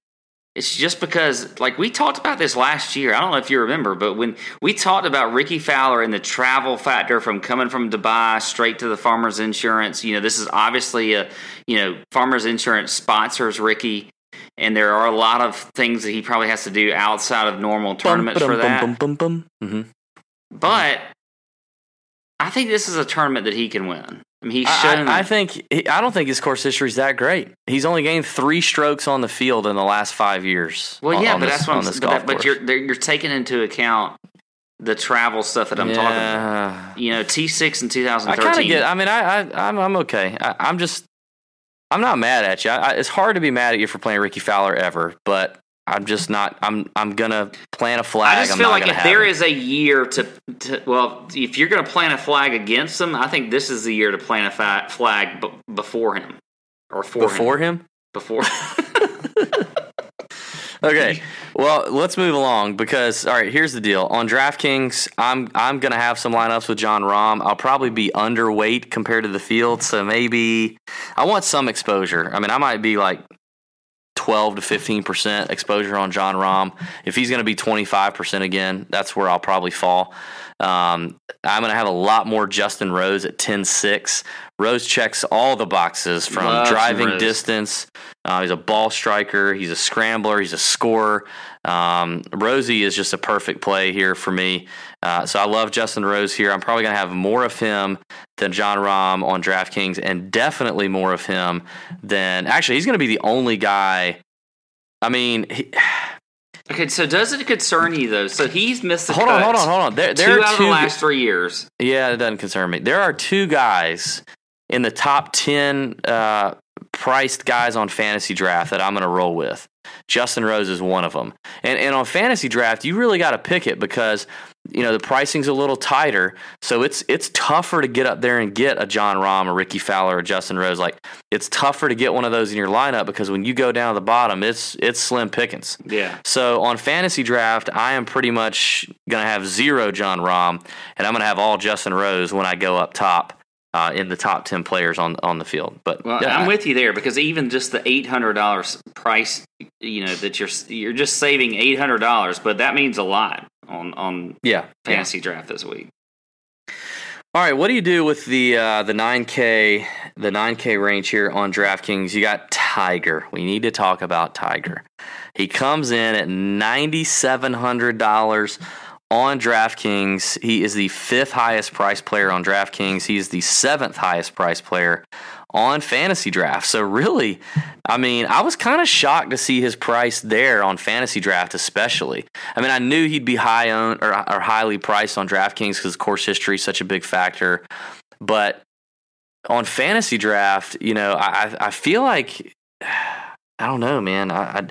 it's just because, like we talked about this last year. I don't know if you remember, but when we talked about Rickie Fowler and the travel factor from coming from Dubai straight to the Farmers Insurance, you know, this is obviously a, you know, Farmers Insurance sponsors Rickie. And there are a lot of things that he probably has to do outside of normal tournaments for that. Bum, bum, bum, bum. Mhm. But I think this is a tournament that he can win. I mean, he's I, shown. I, I think I don't think his course history is that great. He's only gained three strokes on the field in the last five years. well, on- yeah, on but this- that's what I'm this. But, that, but you're you're taking into account the travel stuff that I'm talking about. You know, T6 in 2013. I kind of get. I mean, I, I I'm I'm okay. I, I'm just. I'm not mad at you. I, I, it's hard to be mad at you for playing Rickie Fowler ever, but I'm just not. I'm I'm gonna plant a flag. I just I'm feel like if there it. is a year to, to, well, if you're going to plant a flag against him, I think this is the year to plant a fa- flag b- before him or for before him. him. Before. Okay. Well, let's move along because all right, here's the deal. On DraftKings, I'm I'm gonna have some lineups with Jon Rahm. I'll probably be underweight compared to the field, so maybe I want some exposure. I mean, I might be like 12 to 15 percent exposure on Jon Rahm. If he's going to be 25 percent again, that's where I'll probably fall. Um, I'm going to have a lot more Justin Rose at 10-6. Rose checks all the boxes from driving Rose. distance. Uh, he's a ball striker. He's a scrambler. He's a scorer. Um, Rosie is just a perfect play here for me. Uh, so I love Justin Rose here. I'm probably going to have more of him than Jon Rahm on DraftKings, and definitely more of him than actually he's going to be the only guy. I mean, he, Okay, so does it concern you though? So he's missed the hold on, hold on, hold on. There, there two are out of the last three years. Yeah, it doesn't concern me. There are two guys in the top 10 uh, priced guys on fantasy draft that I'm going to roll with. Justin Rose is one of them. And, and on fantasy draft, you really got to pick it because, you know, the pricing's a little tighter. So it's it's tougher to get up there and get a Jon Rahm, a Rickie Fowler, or Justin Rose. Like, it's tougher to get one of those in your lineup because when you go down to the bottom, it's it's slim pickings. Yeah. So on fantasy draft, I am pretty much going to have zero Jon Rahm, and I'm going to have all Justin Rose when I go up top uh, in the top ten players on on the field. But Well, yeah, I'm with you there because even just the eight hundred dollars price, you know, that you're you're just saving eight hundred dollars, but that means a lot on on yeah. fantasy draft this week. All right, what do you do with the uh, the nine k the nine k range here on DraftKings? You got Tiger. We need to talk about Tiger. He comes in at ninety seven hundred dollars on DraftKings. He is the fifth highest priced player on DraftKings. He is the seventh highest priced player on fantasy draft. So really, I mean, I was kind of shocked to see his price there on fantasy draft, especially. I mean, I knew he'd be high on or, or highly priced on DraftKings because course history is such a big factor. But on fantasy draft, you know, I I- I feel like I don't know, man. I, I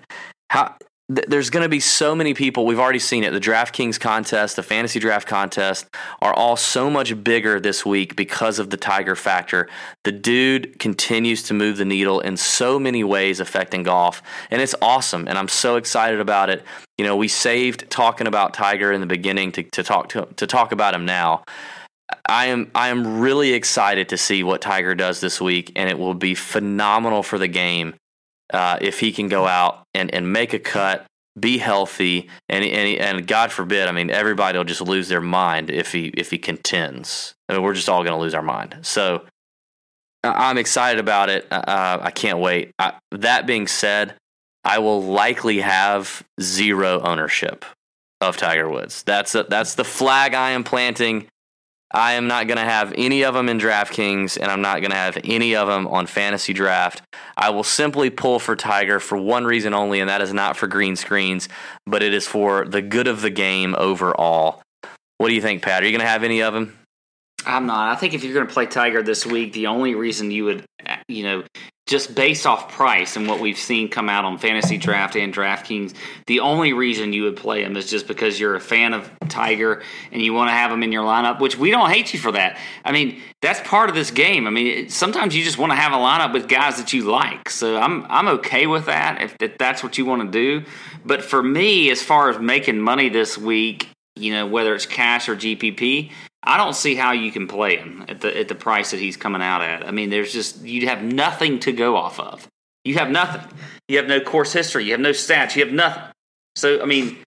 how th- there's going to be so many people. We've already seen it. The DraftKings contest, the fantasy draft contest are all so much bigger this week because of the Tiger factor. The dude continues to move the needle in so many ways affecting golf, and it's awesome. And I'm so excited about it. You know, we saved talking about Tiger in the beginning to, to talk to, to talk about him now. I am I am really excited to see what Tiger does this week, and it will be phenomenal for the game uh, if he can go out and, and make a cut, be healthy, and, and and God forbid, I mean, everybody will just lose their mind if he if he contends. I mean, we're just all going to lose our mind. So I'm excited about it. Uh, I can't wait. I, that being said, I will likely have zero ownership of Tiger Woods. That's a, that's the flag I am planting. I am not going to have any of them in DraftKings, and I'm not going to have any of them on Fantasy Draft. I will simply pull for Tiger for one reason only, and that is not for green screens, but it is for the good of the game overall. What do you think, Pat? Are you going to have any of them? I'm not. I think if you're going to play Tiger this week, the only reason you would, you know, just based off price and what we've seen come out on Fantasy Draft and DraftKings, the only reason you would play him is just because you're a fan of Tiger and you want to have him in your lineup, which we don't hate you for that. I mean, that's part of this game. I mean, sometimes you just want to have a lineup with guys that you like. So I'm I'm okay with that if, if that's what you want to do. But for me, as far as making money this week, you know, whether it's cash or GPP, I don't see how you can play him at the at the price that he's coming out at. I mean, there's just you have nothing to go off of. You have nothing. You have no course history. You have no stats. You have nothing. So I mean,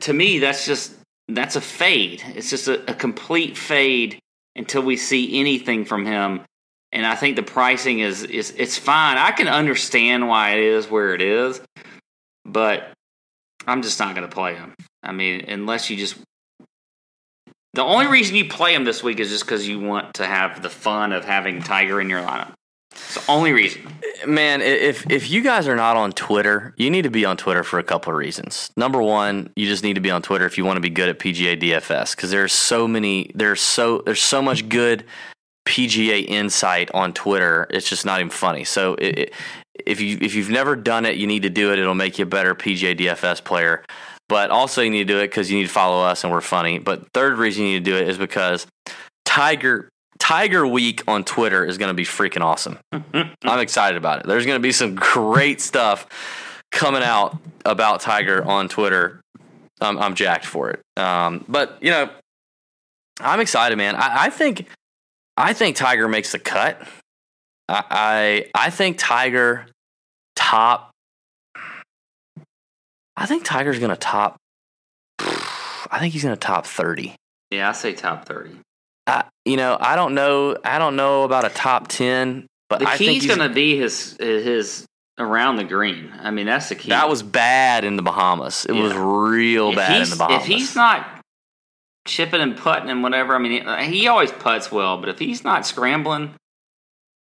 to me, that's just that's a fade. It's just a, a complete fade until we see anything from him. And I think the pricing is is it's fine. I can understand why it is where it is, but I'm just not going to play him. I mean, unless you just the only reason you play him this week is just because you want to have the fun of having Tiger in your lineup. It's the only reason. Man, if if you guys are not on Twitter, you need to be on Twitter for a couple of reasons. Number one, you just need to be on Twitter if you want to be good at PGA DFS because there's so many there's so there's so much good PGA insight on Twitter. It's just not even funny. So it, it, if you if you've never done it, you need to do it. It'll make you a better PGA DFS player. But also you need to do it because you need to follow us and we're funny. But third reason you need to do it is because Tiger Tiger Week on Twitter is going to be freaking awesome. I'm excited about it. There's going to be some great stuff coming out about Tiger on Twitter. I'm, I'm jacked for it. Um, but you know, I'm excited, man. I, I think I think Tiger makes the cut. I I, I think Tiger top. I think Tiger's going to top. I think he's going to top thirty. Yeah, I say top thirty. I, you know, I don't know. I don't know about a top ten, but The I think key's he's, going to be his his around the green. I mean, that's the key. that was bad in the Bahamas. It was real if bad in the Bahamas. If he's not chipping and putting and whatever, I mean, he, he always puts well, but if he's not scrambling,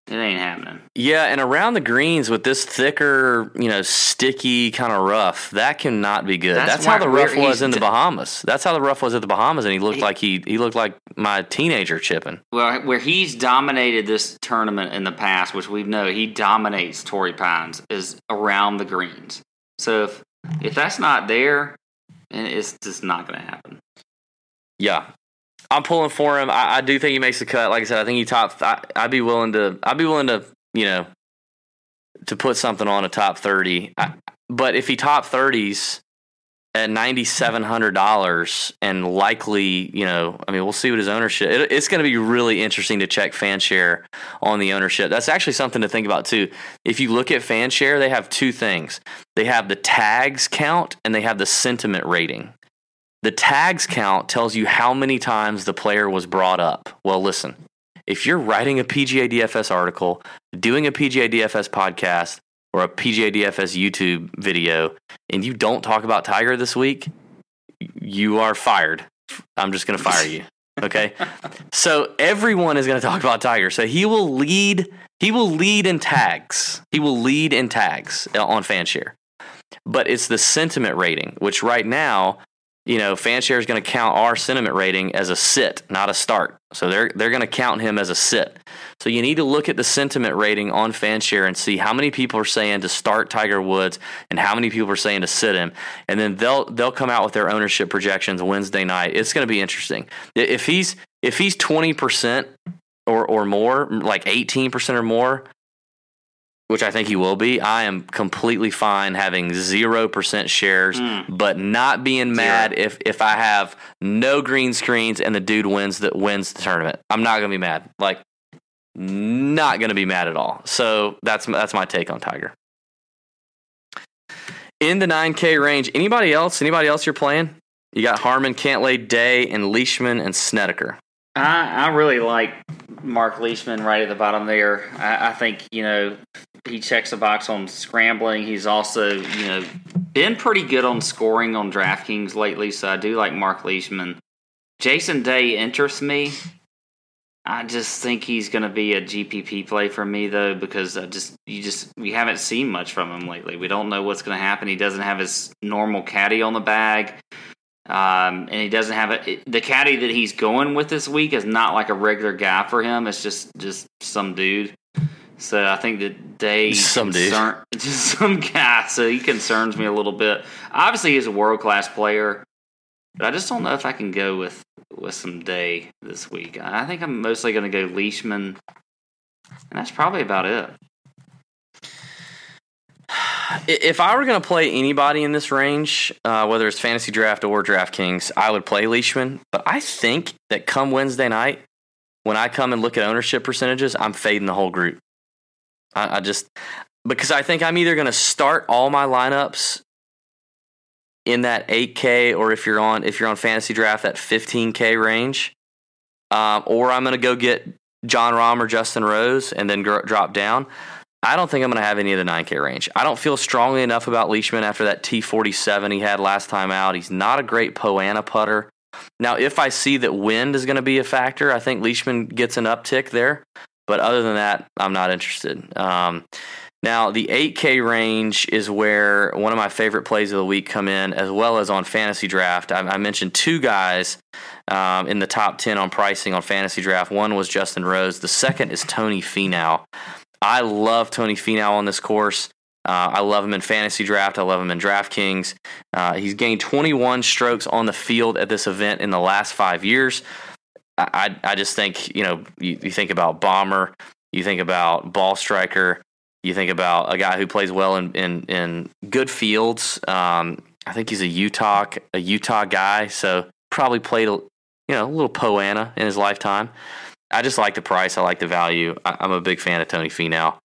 it ain't happening. Yeah, and around the greens with this thicker, you know, sticky kind of rough, that cannot be good. That's That's, how the rough was in the Bahamas. That's how the rough was at the Bahamas, and he looked He- like he he looked like my teenager chipping. Well, where he's dominated this tournament in the past, which we know he dominates Torrey Pines, is around the greens. So if if that's not there, eh, it's just not going to happen. Yeah, I'm pulling for him. I, I do think he makes the cut. Like I said, I think he top. I, I'd be willing to. I'd be willing to. You know, to put something on a top thirty. I, but if he top thirties at ninety seven hundred dollars and likely, you know, I mean, we'll see what his ownership. It, it's going to be really interesting to check fan share on the ownership. That's actually something to think about too. If you look at fan share, they have two things. They have the tags count and they have the sentiment rating. The tags count tells you how many times the player was brought up. Well, listen, if you're writing a PGA DFS article, doing a PGA DFS podcast, or a PGA DFS YouTube video, and you don't talk about Tiger this week, you are fired. I'm just going to fire you. Okay. so everyone is going to talk about Tiger. So he will lead. He will lead in tags. He will lead in tags uh, on FanShare. But it's the sentiment rating, which right now you know, Fanshare is going to count our sentiment rating as a sit, not a start. So they're they're going to count him as a sit. So you need to look at the sentiment rating on Fanshare and see how many people are saying to start Tiger Woods and how many people are saying to sit him, and then they'll they'll come out with their ownership projections Wednesday night. It's going to be interesting. If he's if he's twenty percent or or more, like eighteen percent or more, which I think he will be, I am completely fine having 0% shares, hmm. but not being mad if, if I have no green screens and the dude wins that wins the tournament. I'm not going to be mad. Like, not going to be mad at all. So that's, that's my take on Tiger. In the 9K range, anybody else? Anybody else you're playing? You got Harman, Cantlay, Day, and Leishman and Snedeker. I, I really like Mark Leishman right at the bottom there. I, I think you know he checks the box on scrambling. He's also you know been pretty good on scoring on DraftKings lately, so I do like Mark Leishman. Jason Day interests me. I just think he's going to be a GPP play for me though, because I just you just we haven't seen much from him lately. We don't know what's going to happen. He doesn't have his normal caddy on the bag. Um, and he doesn't have a the caddy that he's going with this week is not like a regular guy for him. It's just just some dude. So I think that they Some concern, just some guy. So he concerns me a little bit. Obviously, he's a world class player, but I just don't know if I can go with with some day this week. I think I'm mostly going to go Leishman, and that's probably about it. If I were going to play anybody in this range, uh, whether it's fantasy draft or DraftKings, I would play Leishman. But I think that come Wednesday night, when I come and look at ownership percentages, I'm fading the whole group. I, I just because I think I'm either going to start all my lineups in that 8K, or if you're on if you're on fantasy draft, that 15K range, um, or I'm going to go get Jon Rahm or Justin Rose and then gr- drop down. I don't think I'm going to have any of the 9K range. I don't feel strongly enough about Leishman after that T47 he had last time out. He's not a great Poana putter. Now, if I see that wind is going to be a factor, I think Leishman gets an uptick there. But other than that, I'm not interested. Um, now, the 8K range is where one of my favorite plays of the week come in, as well as on fantasy draft. I, I mentioned two guys um, in the top 10 on pricing on fantasy draft. One was Justin Rose. The second is Tony Finau. I love Tony Finau on this course. Uh, I love him in fantasy draft. I love him in DraftKings. Uh, he's gained 21 strokes on the field at this event in the last five years. I, I just think, you know, you, you think about Bomber, you think about Ball Striker, you think about a guy who plays well in, in, in good fields. Um, I think he's a Utah a Utah guy, so probably played a you know a little Poana in his lifetime. I just like the price. I like the value. I, I'm a big fan of Tony Finau.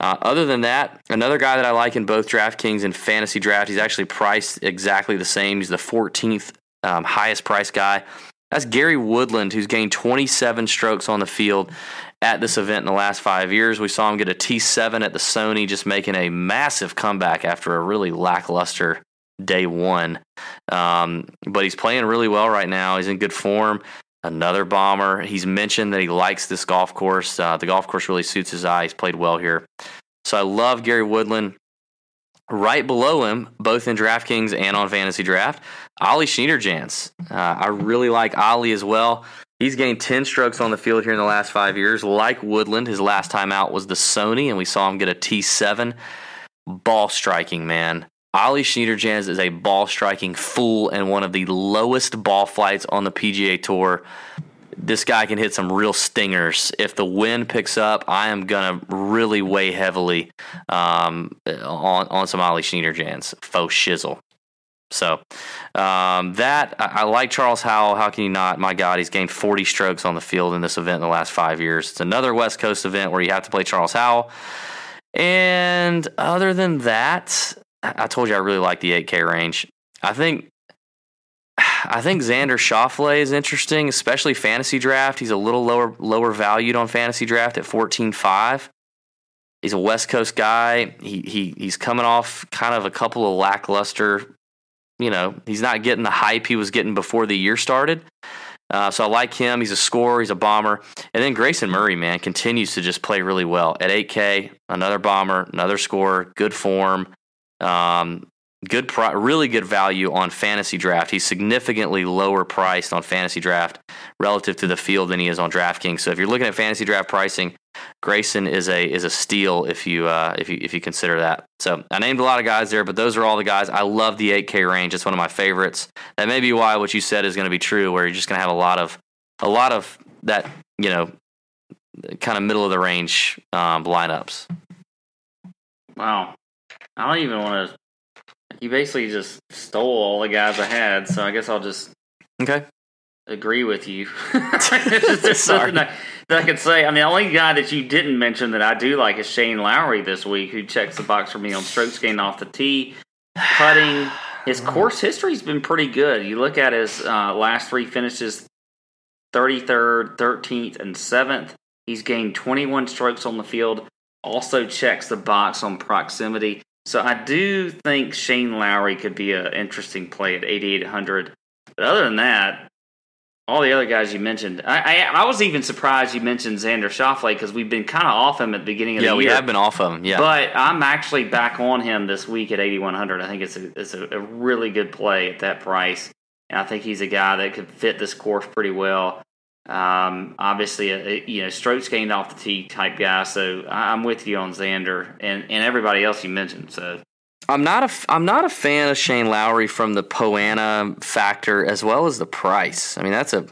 Uh, other than that, another guy that I like in both DraftKings and fantasy draft, he's actually priced exactly the same. He's the 14th um, highest price guy. That's Gary Woodland, who's gained 27 strokes on the field at this event in the last five years. We saw him get a T7 at the Sony, just making a massive comeback after a really lackluster day one. Um, but he's playing really well right now. He's in good form. Another bomber. He's mentioned that he likes this golf course. Uh, the golf course really suits his eye. He's played well here. So I love Gary Woodland. Right below him, both in DraftKings and on Fantasy Draft, Ollie Schniederjans. Uh, I really like Ollie as well. He's gained 10 strokes on the field here in the last five years. Like Woodland, his last time out was the Sony, and we saw him get a T7. Ball striking, man. Ollie Schniederjans is a ball striking fool and one of the lowest ball flights on the PGA Tour. This guy can hit some real stingers. If the wind picks up, I am gonna really weigh heavily um, on on some Ollie Schniederjans faux shizzle. So um, that I, I, like Charles Howell. How can you not? My God, he's gained 40 strokes on the field in this event in the last five years. It's another West Coast event where you have to play Charles Howell. And other than that, I told you I really like the 8K range. I think I think Xander Schauffele is interesting, especially fantasy draft. He's a little lower lower valued on fantasy draft at 14.5. He's a West Coast guy. He he he's coming off kind of a couple of lackluster, you know, he's not getting the hype he was getting before the year started. Uh, so I like him. He's a scorer. He's a bomber. And then Grayson Murray, man, continues to just play really well at 8K. Another bomber, another scorer, good form. Um, good, pro- really good value on fantasy draft. He's significantly lower priced on fantasy draft relative to the field than he is on DraftKings. So if you're looking at fantasy draft pricing, Grayson is a is a steal if you uh, if you if you consider that. So I named a lot of guys there, but those are all the guys. I love the 8K range. It's one of my favorites. That may be why what you said is going to be true, where you're just going to have a lot of a lot of that you know kind of middle of the range um, lineups. Wow, I don't even want to. You basically just stole all the guys I had, so I guess I'll just okay agree with you. Sorry. That, that I could say. I mean, the only guy that you didn't mention that I do like is Shane Lowry this week, who checks the box for me on strokes gained off the tee, putting. His course history's been pretty good. You look at his uh, last three finishes 33rd, 13th, and 7th. He's gained 21 strokes on the field. Also checks the box on proximity. So I do think Shane Lowry could be an interesting play at 8,800. But other than that, all the other guys you mentioned, I, I, I was even surprised you mentioned Xander Schauffele because we've been kind of off him at the beginning of yeah, the year. Yeah, we have been off him. Yeah, but I'm actually back on him this week at 8,100. I think it's a, it's a, a really good play at that price, and I think he's a guy that could fit this course pretty well. Um, obviously, a, a, you know, strokes gained off the tee type guy. So I'm with you on Xander and, and everybody else you mentioned. So I'm not a I'm not a fan of Shane Lowry from the Poa annua factor as well as the price. I mean, that's a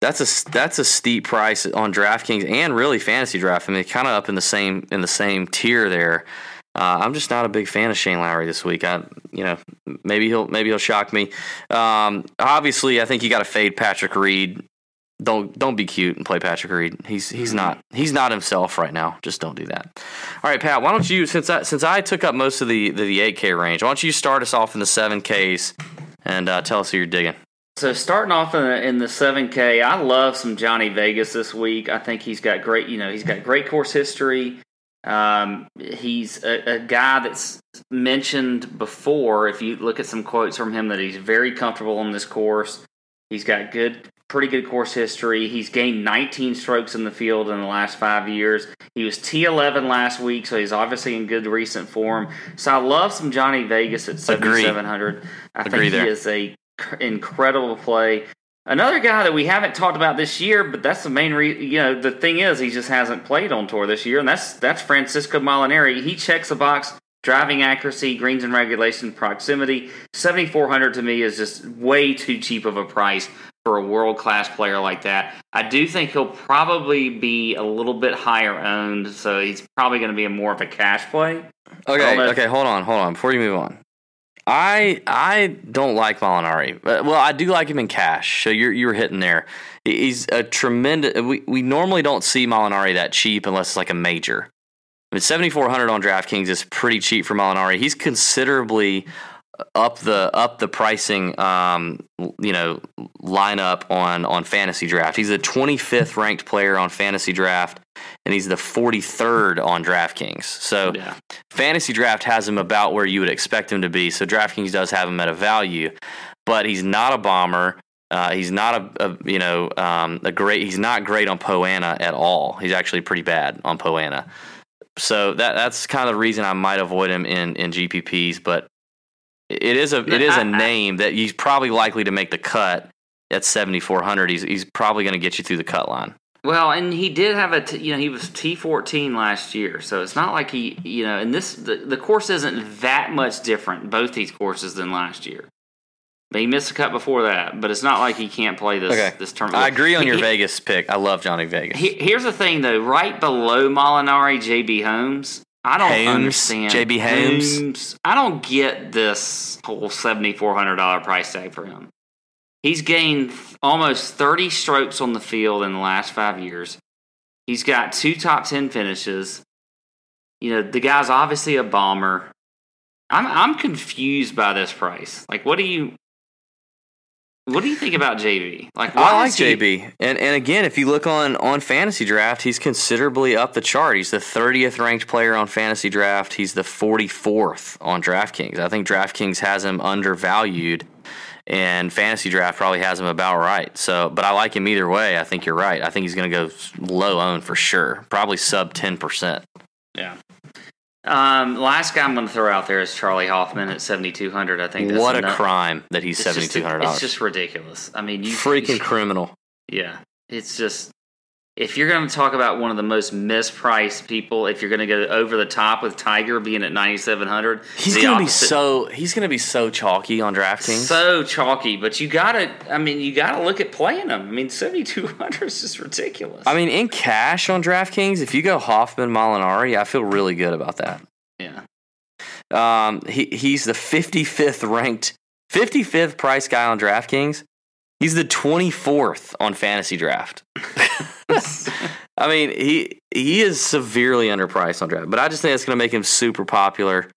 that's a that's a steep price on DraftKings and really fantasy draft. I mean, kind of up in the same in the same tier there. Uh, I'm just not a big fan of Shane Lowry this week. I, you know, maybe he'll maybe he'll shock me. Um, obviously, I think you got to fade Patrick Reed don't don't be cute and play Patrick Reed. He's he's mm-hmm. not he's not himself right now. Just don't do that. All right, Pat. Why don't you since I since I took up most of the the, the 8K range, why don't you start us off in the 7Ks and uh, tell us who you're digging. So starting off in the, in the 7K, I love some Johnny Vegas this week. I think he's got great you know he's got great course history. Um, he's a, a guy that's mentioned before. If you look at some quotes from him, that he's very comfortable on this course. He's got good pretty good course history. He's gained 19 strokes in the field in the last five years. He was T11 last week, so he's obviously in good recent form. So I love some Johnny Vegas at 7,700. I Agree think there. he is a incredible play. Another guy that we haven't talked about this year, but that's the main reason. You know, the thing is, he just hasn't played on tour this year, and that's that's Francesco Molinari. He checks the box driving accuracy, greens and regulation, proximity. 7400 to me is just way too cheap of a price for a world class player like that. I do think he'll probably be a little bit higher owned, so he's probably going to be a more of a cash play. Okay, okay, hold on, hold on. Before you move on, I I don't like Molinari. Well, I do like him in cash. So you're you're hitting there. He's a tremendous. We we normally don't see Molinari that cheap unless it's like a major. I mean, 7,400 on DraftKings is pretty cheap for Molinari. He's considerably up the up the pricing um, you know lineup on on fantasy draft. He's the 25th ranked player on fantasy draft and he's the 43rd on DraftKings. So Yeah. fantasy draft has him about where you would expect him to be. So DraftKings does have him at a value, but he's not a bomber. Uh, he's not a, a you know um, a great. He's not great on Poana at all. He's actually pretty bad on Poana. So that that's kind of the reason I might avoid him in in GPPs. But it is a it is a name that he's probably likely to make the cut at 7400. He's he's probably going to get you through the cut line. Well, and he did have a, t- you know, he was T fourteen last year, so it's not like he, you know, and this the, the course isn't that much different both these courses than last year. But he missed a cut before that, but it's not like he can't play this this tournament. I agree on your he- Vegas pick. I love Johnny Vegas. he- here's the thing, though, right below Molinari, JB Holmes. I don't Holmes, understand JB Holmes. I don't get this whole seventy four hundred dollar price tag for him. He's gained almost 30 strokes on the field in the last five years. He's got two top 10 finishes. You know, the guy's obviously a bomber. I'm I'm confused by this price. Like, what do you what do you think about JB? Like, why I like is he- JB, and and again, if you look on on Fantasy Draft, he's considerably up the chart. He's the 30th ranked player on Fantasy Draft. He's the 44th on DraftKings. I think DraftKings has him undervalued, and Fantasy Draft probably has him about right. So, but I like him either way. I think you're right. I think he's going to go low own for sure, probably sub 10 percent. Yeah. Um, last guy I'm going to throw out there is Charley Hoffman at 7,200. I think What a enough. crime that he's seventy two hundred It's just ridiculous. I mean, you Freaking criminal. Yeah, it's just if you're going to talk about one of the most mispriced people, if you're going to go over the top with Tiger being at 9,700, He's gonna be so he's gonna be so chalky on DraftKings. so chalky. But you got to, I mean, you got to look at playing him. I mean, 7,200 is just ridiculous. I mean, in cash on DraftKings, if you go Hoffman Molinari, I feel really good about that. yeah, Um, he he's the 55th ranked, 55th price guy on DraftKings. He's the 24th on Fantasy Draft. I mean, he he is severely underpriced on draft, but I just think it's going to make him super popular.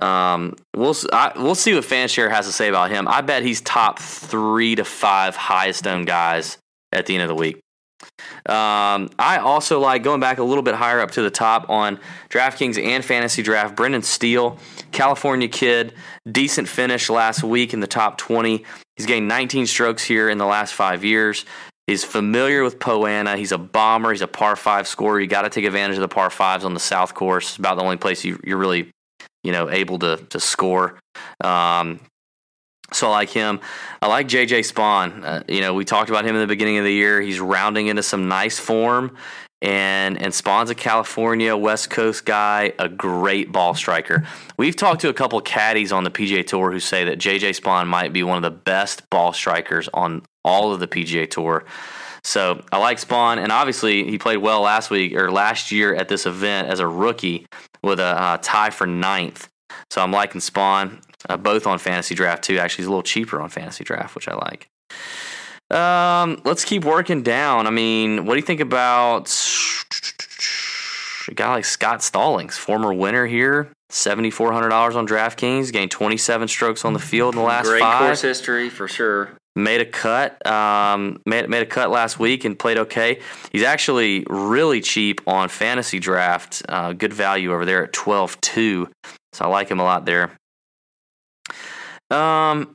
Um, we'll I, we'll see what Fanshare has to say about him. I bet he's top three to five highest owned guys at the end of the week. Um, I also like going back a little bit higher up to the top on DraftKings and Fantasy Draft. Brendan Steele, California kid, decent finish last week in the top 20. He's gained 19 strokes here in the last five years. He's familiar with Poana. He's a bomber. He's a par five scorer. You got to take advantage of the par fives on the South Course. It's about the only place you, you're really, you know, able to to score. Um, so I like him. I like JJ Spaun. Uh, you know, we talked about him in the beginning of the year. He's rounding into some nice form. And and Spaun's a California West Coast guy, a great ball striker. We've talked to a couple caddies on the PGA Tour who say that JJ Spaun might be one of the best ball strikers on all of the PGA Tour. So I like Spaun, and obviously he played well last week or last year at this event as a rookie with a uh, tie for ninth. So I'm liking Spaun, uh, both on Fantasy Draft too. Actually, he's a little cheaper on Fantasy Draft, which I like. Um, let's keep working down. I mean, what do you think about a guy like Scott Stallings, former winner here, seventy four hundred dollars on DraftKings, gained twenty seven strokes on the field in the last great five course history for sure. made a cut um, made, made a cut last week and played okay he's actually really cheap on fantasy draft uh, good value over there at 12-2 so i like him a lot there um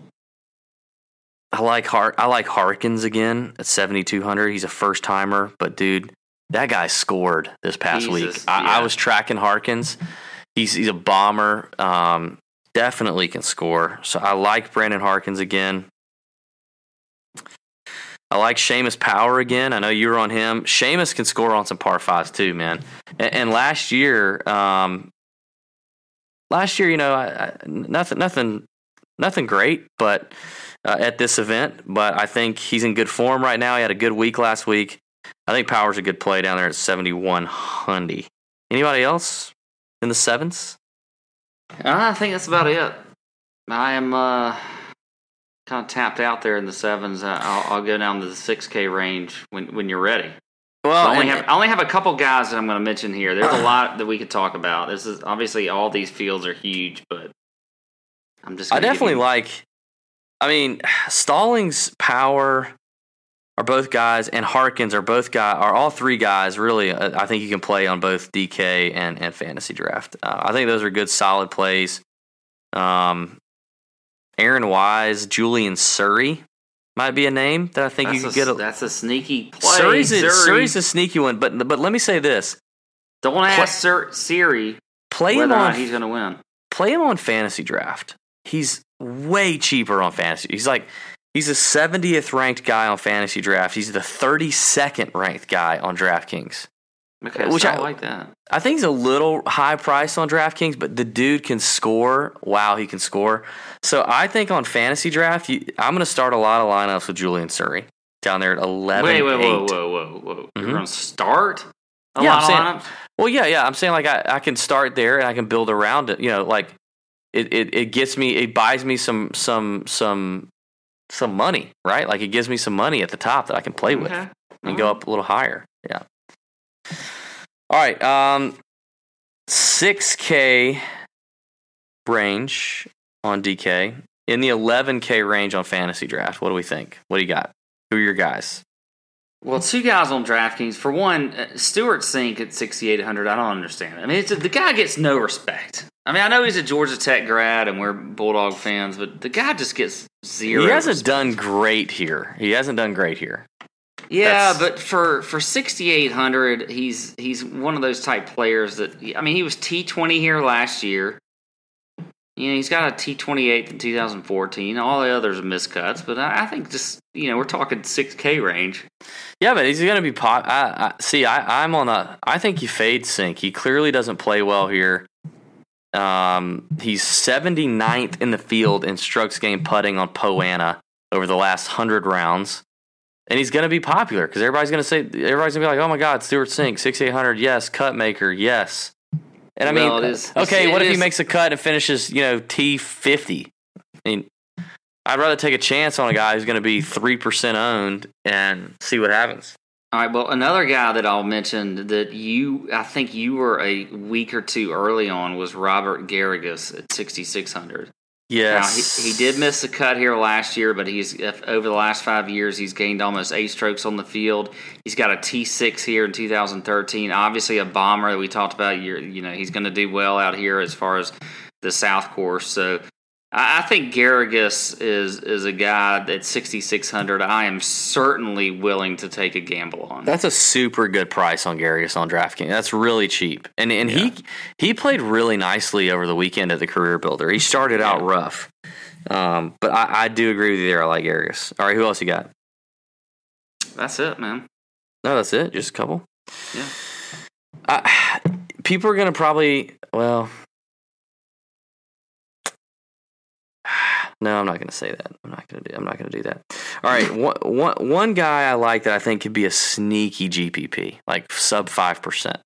i like Har- i like harkins again at 7200 he's a first timer but dude that guy scored this past Jesus, week I, I was tracking harkins he's, he's a bomber um, definitely can score so i like brandon harkins again I like Seamus Power again. I know you were on him. Seamus can score on some par fives too, man. And, and last year, um, last year, you know, I, I, nothing, nothing, nothing great, but uh, at this event. But I think he's in good form right now. He had a good week last week. I think Power's a good play down there at seventy one hundred. Anybody else in the sevens? I think that's about it. I am uh, kind of tapped out there in the sevens. I'll, I'll go down to the 6K range when, when you're ready. Well, I only have I only have a couple guys that I'm going to mention here. There's a lot that we could talk about. This is obviously all these fields are huge, but I'm just. I definitely you- like. I mean, Stallings, Power are both guys, and Harkins are both guys. Are all three guys really? uh, I think you can play on both DK and and fantasy draft. Uh, I think those are good, solid plays. Um, Aaron Wise, Julian Suri might be a name that I think That's you a, could get. A, that's a sneaky play. Suri's a, Suri. Suri's a sneaky one, but but let me say this: Don't ask Sir, Siri play him on he's going to win. play him on fantasy draft. He's way cheaper on fantasy. He's like he's the 70th ranked guy on fantasy draft. He's the 32nd ranked guy on DraftKings. Okay, Which so I- like that. I think he's a little high priced on DraftKings, but the dude can score. Wow, he can score. So I think on fantasy draft, you, I'm going to start a lot of lineups with Julian Suri down there at 11. Wait, wait, whoa, 8. whoa, whoa, whoa! You're Mhm. going to start a Yeah, lot I'm saying- of lineups. Well, yeah, yeah. I'm saying like I, I can start there and I can build around it. You know, like it, it, it gets me, it buys me some, some, some, some money, right? Like it gives me some money at the top that I can play with Okay. and go up a little higher. Yeah. All right. Um, six K range on DK in the 11K range on fantasy draft. What do we think? What do you got? Who are your guys? Well, two guys on DraftKings. For one, Stewart Cink at 6,800. I don't understand. I mean, it's the guy gets no respect. I mean, I know he's a Georgia Tech grad and we're Bulldog fans, but the guy just gets zero. He hasn't done great here. He hasn't done great here. Yeah, That's- but for for 6,800, he's he's one of those type players that I mean, he was T20 here last year. You know, he's got a T28 in 2014. All the others are miscuts, but I, I think just you know we're talking 6K range. Yeah, but he's going to be pop. I, I see. I, I'm on a. I think you fade Cink. He clearly doesn't play well here. Um, he's 79th in the field in strokes game putting on Poana over the last hundred rounds, and he's going to be popular because everybody's going to say everybody's going to be like, "Oh my God, Stewart Cink, 6800, yes, cut maker, yes." And I mean, Well, it is- okay, what if he makes a cut and finishes, you know, T50? I mean, I'd rather take a chance on a guy who's going to be three percent owned and see what happens. All right. Well, another guy that I'll mention that you, I think you were a week or two early on was Robert Garrigus at 6,600. Yes, Now, he, he did miss a cut here last year, but he's over the last five years he's gained almost eight strokes on the field. He's got a T6 here in 2013. Obviously, a bomber that we talked about. You know, he's going to do well out here as far as the South Course. So. I think Garrigus is is a guy at 6600 I am certainly willing to take a gamble on. That's a super good price on Garrigus on DraftKings. That's really cheap, and and he he played really nicely over the weekend at the CareerBuilder. He started out rough, um, but I, I do agree with you there. I like Garrigus. All right, who else you got? That's it, man. No, that's it. Just a couple. Yeah. Uh, people are gonna probably well. No, I'm not going to say that. I'm not going to do. I'm not going to do that. All right, one, one, one guy I like that I think could be a sneaky GPP, like sub five percent.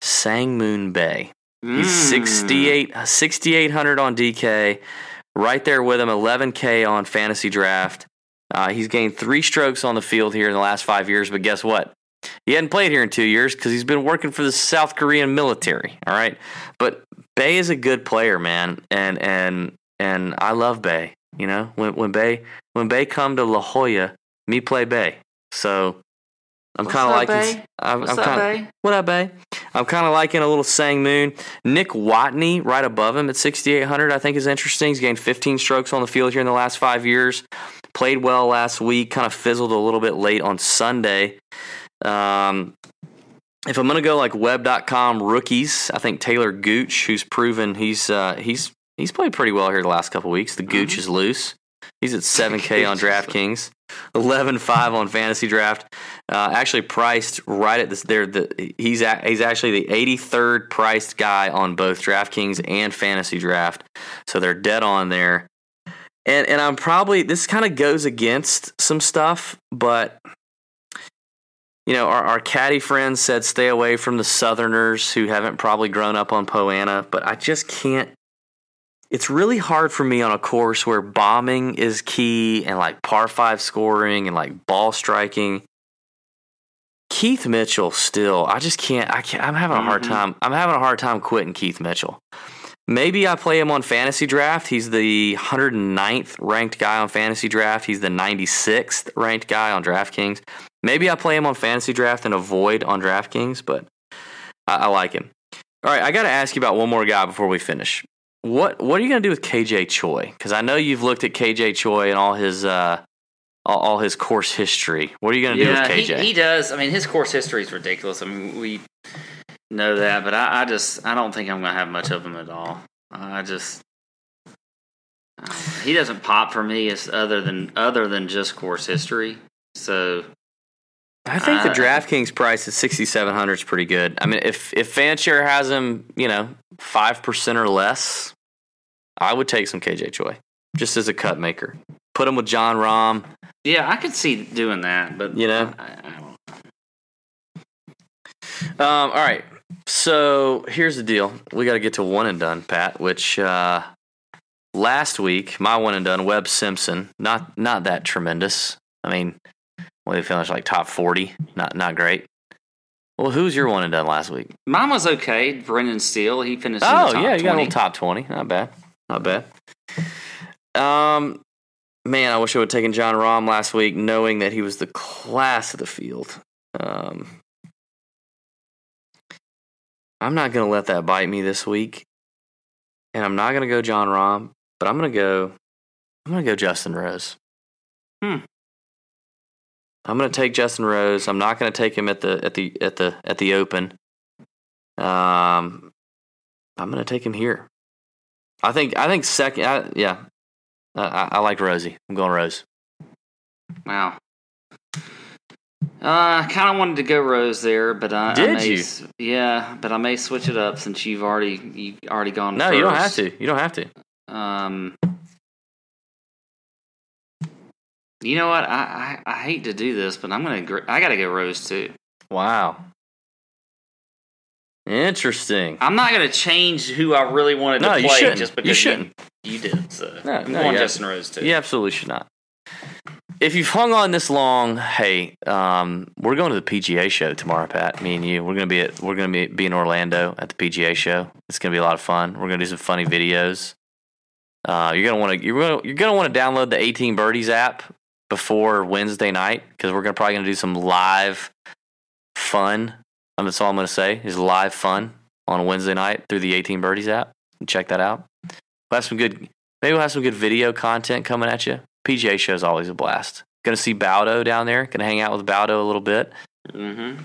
Sang Moon Bae. He's Mm. 68 6800 on DK, right there with him 11k on fantasy draft. Uh, he's gained three strokes on the field here in the last five years, but guess what? He hadn't played here in two years because he's been working for the South Korean military. All right, but Bae is a good player, man, and and and I love Bae. You know, when when Bae when Bae come to La Jolla, me play Bae. So I'm kind of liking. Bay? I'm, What's I'm up, kinda, Bay? What up, Bay? I'm kind of liking a little Sang Moon. Nick Watney, right above him at 6,800, I think is interesting. He's gained 15 strokes on the field here in the last five years. Played well last week, kind of fizzled a little bit late on Sunday. Um, if I'm going to go like web.com rookies, I think Taylor Gooch, who's proven he's uh, he's he's played pretty well here the last couple weeks. The Gooch is loose. He's at 7K on DraftKings, 11.5 on Fantasy Draft. Uh, actually priced right at this. There, the he's a, he's actually the 83rd priced guy on both DraftKings and Fantasy Draft, so they're dead on there. And and I'm probably this kind of goes against some stuff, but you know, our, our caddy friends said stay away from the Southerners who haven't probably grown up on Poana, but I just can't. It's really hard for me on a course where bombing is key and like par five scoring and like ball striking. Keith Mitchell still. I just can't. I can't. I'm having a hard mm-hmm. time. I'm having a hard time quitting Keith Mitchell. Maybe I play him on fantasy draft. He's the 109th ranked guy on fantasy draft. He's the 96th ranked guy on DraftKings. Maybe I play him on fantasy draft and avoid on DraftKings, but I, I like him. All right, I got to ask you about one more guy before we finish. What What are you going to do with KJ Choi? Because I know you've looked at KJ Choi and all his uh, all, all his course history. What are you going to Yeah, do with he, KJ? he does. I mean, his course history is ridiculous. I mean, we know that, but I, I just I don't think I'm going to have much of him at all. I just I don't know. he doesn't pop for me as other than other than just course history. So I think the Uh, DraftKings price at 6,700 is pretty good. I mean, if if Fanshare has him, you know, five percent or less, I would take some KJ Choi just as a cut maker. Put him with Jon Rahm. yeah, I could see doing that, but You know? I, I don't. Um, all right. So here's the deal. We got to get to one and done, Pat. Which uh, last week my one and done, Webb Simpson, not not that tremendous. I mean, well, he finished like top forty. Not not great. Well, who's your one and done last week? Mine was okay. Brendan Steele, he finished. Oh top yeah, you got a little top twenty. Not bad. Not bad. Um, man, I wish I would have taken Jon Rahm last week, knowing that he was the class of the field. Um, I'm not gonna let that bite me this week, and I'm not gonna go Jon Rahm, but I'm gonna go. I'm gonna go Justin Rose. Hmm. I'm gonna take Justin Rose. I'm not gonna take him at the at the at the at the Open. Um, I'm gonna take him here. I think I think second. I, yeah, I, I, I like Rosie. I'm going Rose. Wow. Uh, I kind of wanted to go Rose there, but I, I Did may you? Yeah, but I may switch it up since you've already you already gone. No, you don't have to. You don't have to. Um, you know what? I, I, I hate to do this, but I'm gonna. I gotta go Rose too. Wow. Interesting. I'm not gonna change who I really wanted No, to you play shouldn't. just because You shouldn't. You, did. So No, no, you Justin Rose too. You absolutely should not. If you've hung on this long, hey, um, we're going to the PGA show tomorrow, Pat. Me and you. We're gonna be at we're gonna be, be in Orlando at the PGA show. It's gonna be a lot of fun. We're gonna do some funny videos. Uh, you're gonna want to you're gonna you're gonna want to download the 18 Birdies app before Wednesday night because we're gonna probably gonna do some live fun. Um, That's all I'm gonna say is live fun on Wednesday night through the 18 Birdies app. Check that out. We'll have some good maybe we'll have some good video content coming at you. PGA show is always a blast. Gonna see Baldo down there. Gonna hang out with Baldo a little bit. Mm-hmm.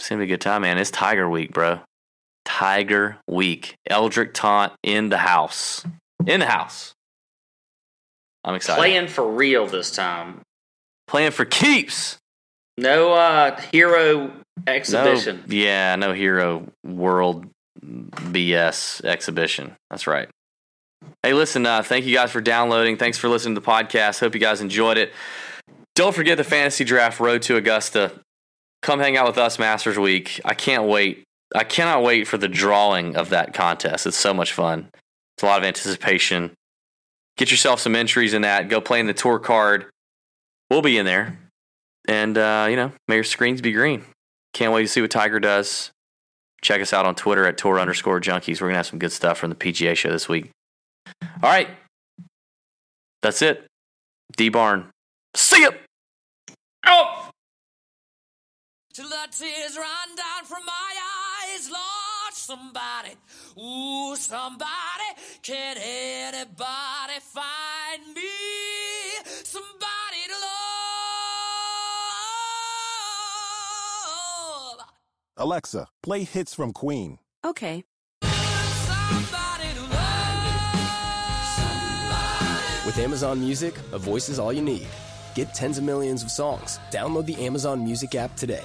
It's gonna be a good time, man. It's Tiger Week, bro. Tiger Week. Eldrick Tont in the house. In the house. I'm excited. Playing for real this time. Playing for keeps. No uh, hero exhibition. No, yeah, no hero world BS exhibition. That's right. Hey, listen, uh, thank you guys for downloading. Thanks for listening to the podcast. Hope you guys enjoyed it. Don't forget the fantasy draft road to Augusta. Come hang out with us Masters Week. I can't wait. I cannot wait for the drawing of that contest. It's so much fun. It's a lot of anticipation. Get yourself some entries in that. Go play in the tour card. We'll be in there. And, uh, you know, may your screens be green. Can't wait to see what Tiger does. Check us out on Twitter at tour underscore junkies. We're going to have some good stuff from the PGA show this week. All right. That's it. D Barn. See ya. Oh! Till the tears run down from my eyes, Lord, somebody, ooh, somebody, can anybody find me Alexa, play hits from Queen. Okay. Somebody to love. Somebody. With Amazon Music, a voice is all you need. Get tens of millions of songs. Download the Amazon Music app today.